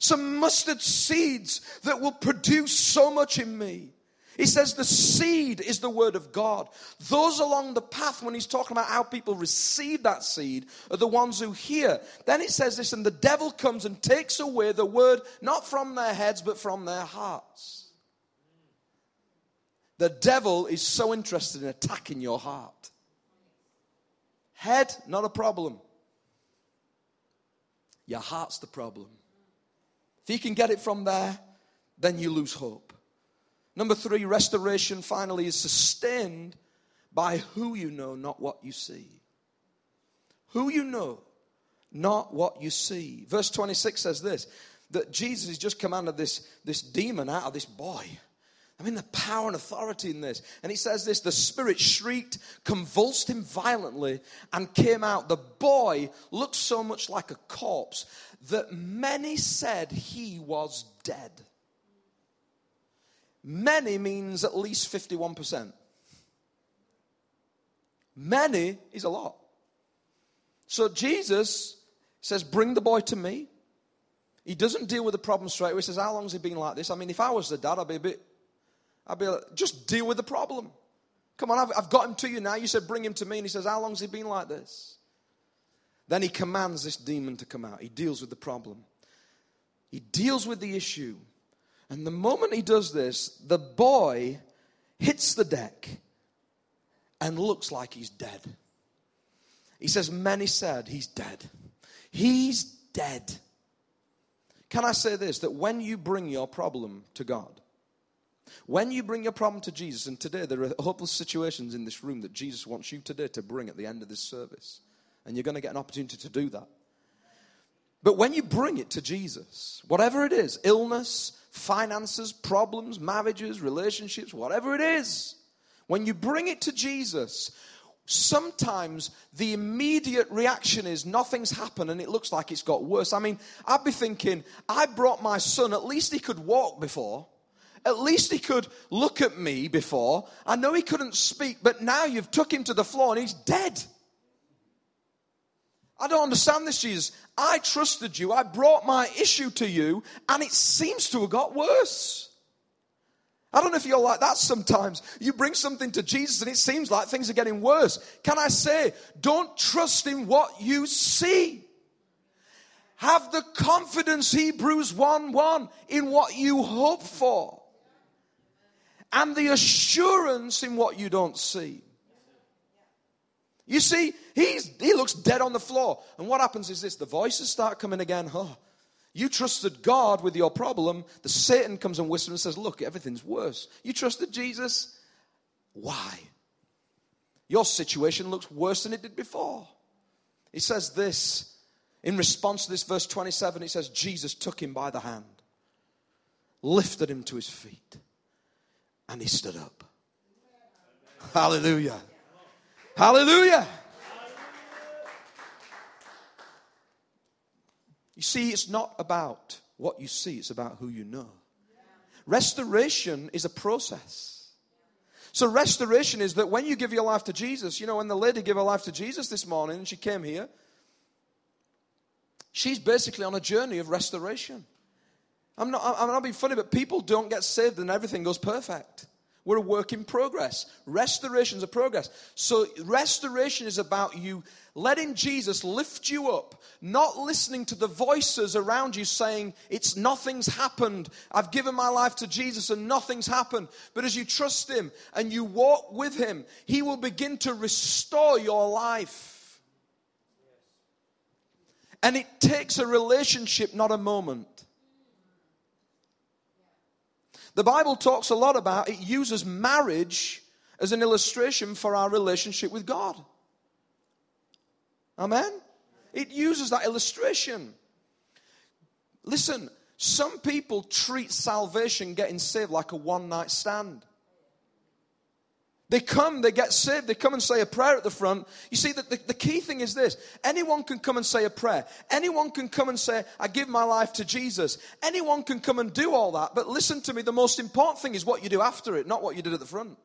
some mustard seeds that will produce so much in me. He says the seed is the word of God. Those along the path, when he's talking about how people receive that seed, are the ones who hear. Then it says this, and the devil comes and takes away the word, not from their heads, but from their hearts. The devil is so interested in attacking your heart. Head, not a problem. Your heart's the problem. If you can get it from there, then you lose hope. Number three, restoration finally is sustained by who you know, not what you see. who you know, not what you see. Verse 26 says this that Jesus has just commanded this, this demon out of this boy. I mean, the power and authority in this. And he says this the spirit shrieked, convulsed him violently, and came out. The boy looked so much like a corpse that many said he was dead. Many means at least 51%. Many is a lot. So Jesus says, Bring the boy to me. He doesn't deal with the problem straight away. He says, How long has he been like this? I mean, if I was the dad, I'd be a bit, I'd be like, just deal with the problem. Come on, I've, I've got him to you now. You said, Bring him to me. And he says, How long has he been like this? Then he commands this demon to come out. He deals with the problem, he deals with the issue. And the moment he does this, the boy hits the deck and looks like he's dead. He says, Many said he's dead. He's dead. Can I say this? That when you bring your problem to God, when you bring your problem to Jesus, and today there are hopeless situations in this room that Jesus wants you today to bring at the end of this service, and you're going to get an opportunity to do that. But when you bring it to Jesus, whatever it is illness, finances, problems, marriages, relationships, whatever it is when you bring it to Jesus, sometimes the immediate reaction is nothing's happened and it looks like it's got worse. I mean, I'd be thinking, I brought my son, at least he could walk before. At least he could look at me before. I know he couldn't speak, but now you've took him to the floor and he's dead. I don't understand this, Jesus. I trusted you. I brought my issue to you, and it seems to have got worse. I don't know if you're like that sometimes. You bring something to Jesus and it seems like things are getting worse. Can I say, don't trust in what you see. Have the confidence, Hebrews 1 1, in what you hope for. And the assurance in what you don't see. You see, he's, he looks dead on the floor. And what happens is this the voices start coming again. Oh, you trusted God with your problem. The Satan comes and whispers and says, Look, everything's worse. You trusted Jesus. Why? Your situation looks worse than it did before. He says this in response to this, verse 27, he says, Jesus took him by the hand, lifted him to his feet, and he stood up. Hallelujah. Hallelujah. You see, it's not about what you see, it's about who you know. Restoration is a process. So, restoration is that when you give your life to Jesus, you know, when the lady gave her life to Jesus this morning and she came here, she's basically on a journey of restoration. I'm not, I'm not being funny, but people don't get saved and everything goes perfect. We're a work in progress. Restoration is a progress. So, restoration is about you letting Jesus lift you up, not listening to the voices around you saying, It's nothing's happened. I've given my life to Jesus and nothing's happened. But as you trust Him and you walk with Him, He will begin to restore your life. And it takes a relationship, not a moment. The Bible talks a lot about it uses marriage as an illustration for our relationship with God. Amen? It uses that illustration. Listen, some people treat salvation, getting saved, like a one night stand. They come, they get saved, they come and say a prayer at the front. You see, the, the, the, key thing is this anyone can come and say a prayer. Anyone can come and say, I give my life to Jesus. Anyone can come and do all that. But listen to me, the most important thing is what you do after it, not what you did at the front.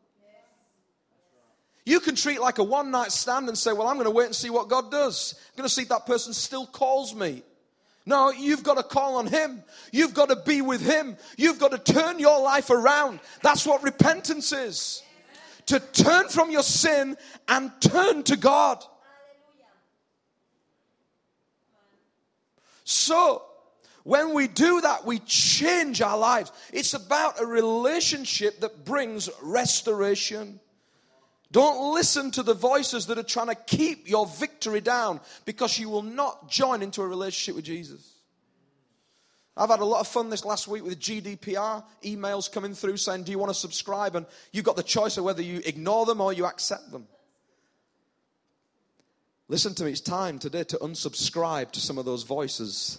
You can treat like a one night stand and say, Well, I'm going to wait and see what God does. I'm going to see if that person still calls me. No, you've got to call on Him. You've got to be with Him. You've got to turn your life around. That's what repentance is to turn from your sin and turn to God. So, when we do that, we change our lives. It's about a relationship that brings restoration. Don't listen to the voices that are trying to keep your victory down because you will not join into a relationship with Jesus. I've had a lot of fun this last week with GDPR emails coming through saying, Do you want to subscribe? And you've got the choice of whether you ignore them or you accept them. Listen to me, it's time today to unsubscribe to some of those voices.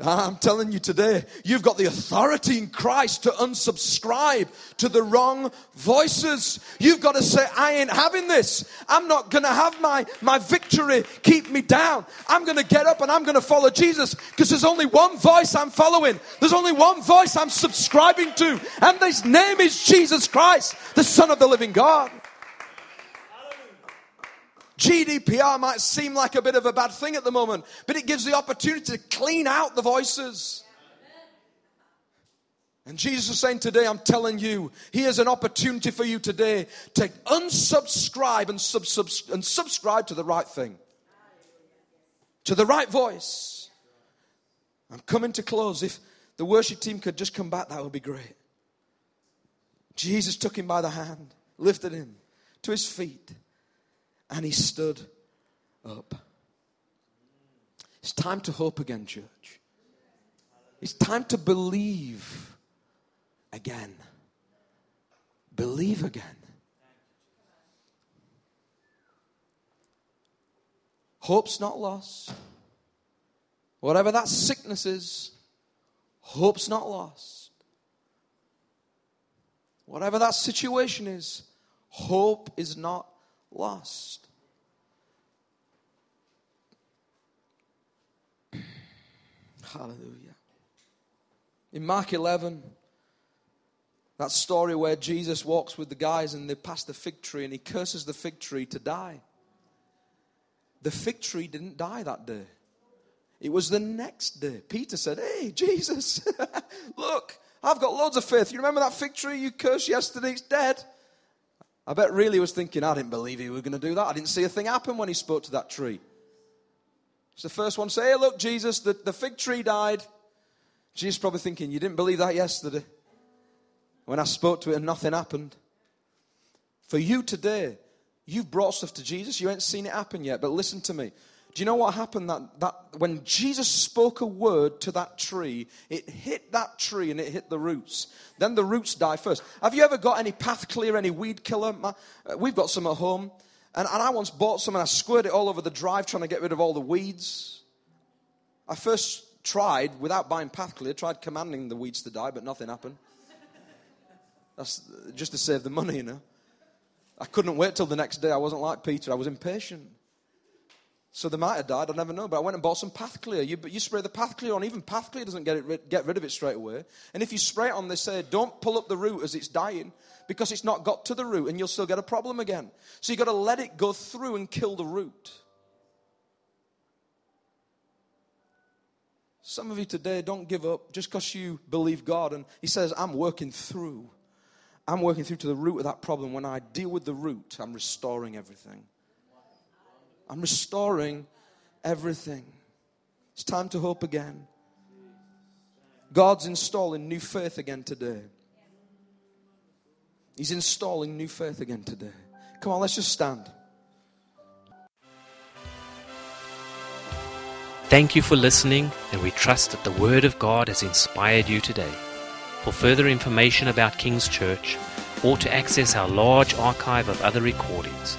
I'm telling you today, you've got the authority in Christ to unsubscribe to the wrong voices. You've got to say, I ain't having this. I'm not going to have my, my victory keep me down. I'm going to get up and I'm going to follow Jesus because there's only one voice I'm following. There's only one voice I'm subscribing to. And his name is Jesus Christ, the Son of the living God. GDPR might seem like a bit of a bad thing at the moment, but it gives the opportunity to clean out the voices. And Jesus is saying today, I'm telling you, here's an opportunity for you today to unsubscribe and, and subscribe to the right thing, to the right voice. I'm coming to close. If the worship team could just come back, that would be great. Jesus took him by the hand, lifted him to his feet and he stood up. It's time to hope again, church. It's time to believe again. Believe again. Hope's not lost. Whatever that sickness is, hope's not lost. Whatever that situation is, hope is not lost. Hallelujah. In Mark 11, that story where Jesus walks with the guys and they pass the fig tree and he curses the fig tree to die. The fig tree didn't die that day. It was the next day. Peter said, Hey, Jesus, look, I've got loads of faith. You remember that fig tree you cursed yesterday? It's dead. I bet really was thinking, I didn't believe he was going to do that. I didn't see a thing happen when he spoke to that tree. It's the first one say, Hey, look, Jesus, the, the fig tree died. Jesus probably thinking, You didn't believe that yesterday when I spoke to it and nothing happened. For you today, you've brought stuff to Jesus. You ain't seen it happen yet, but listen to me. Do you know what happened? That, that when Jesus spoke a word to that tree, it hit that tree and it hit the roots. Then the roots die first. Have you ever got any path clear, any weed killer? Uh, we've got some at home. And, and I once bought some and I squirted it all over the drive trying to get rid of all the weeds. I first tried, without buying path clear, tried commanding the weeds to die, but nothing happened. That's just to save the money, you know. I couldn't wait till the next day. I wasn't like Peter, I was impatient. So they might have died, I never know. But I went and bought some Path Clear. You, you spray the Path Clear on, even Path Clear doesn't get, it, get rid of it straight away. And if you spray it on, they say, don't pull up the root as it's dying because it's not got to the root and you'll still get a problem again. So you've got to let it go through and kill the root. Some of you today don't give up just because you believe God. And He says, I'm working through. I'm working through to the root of that problem. When I deal with the root, I'm restoring everything. I'm restoring everything. It's time to hope again. God's installing new faith again today. He's installing new faith again today. Come on, let's just stand. Thank you for listening, and we trust that the Word of God has inspired you today. For further information about King's Church, or to access our large archive of other recordings,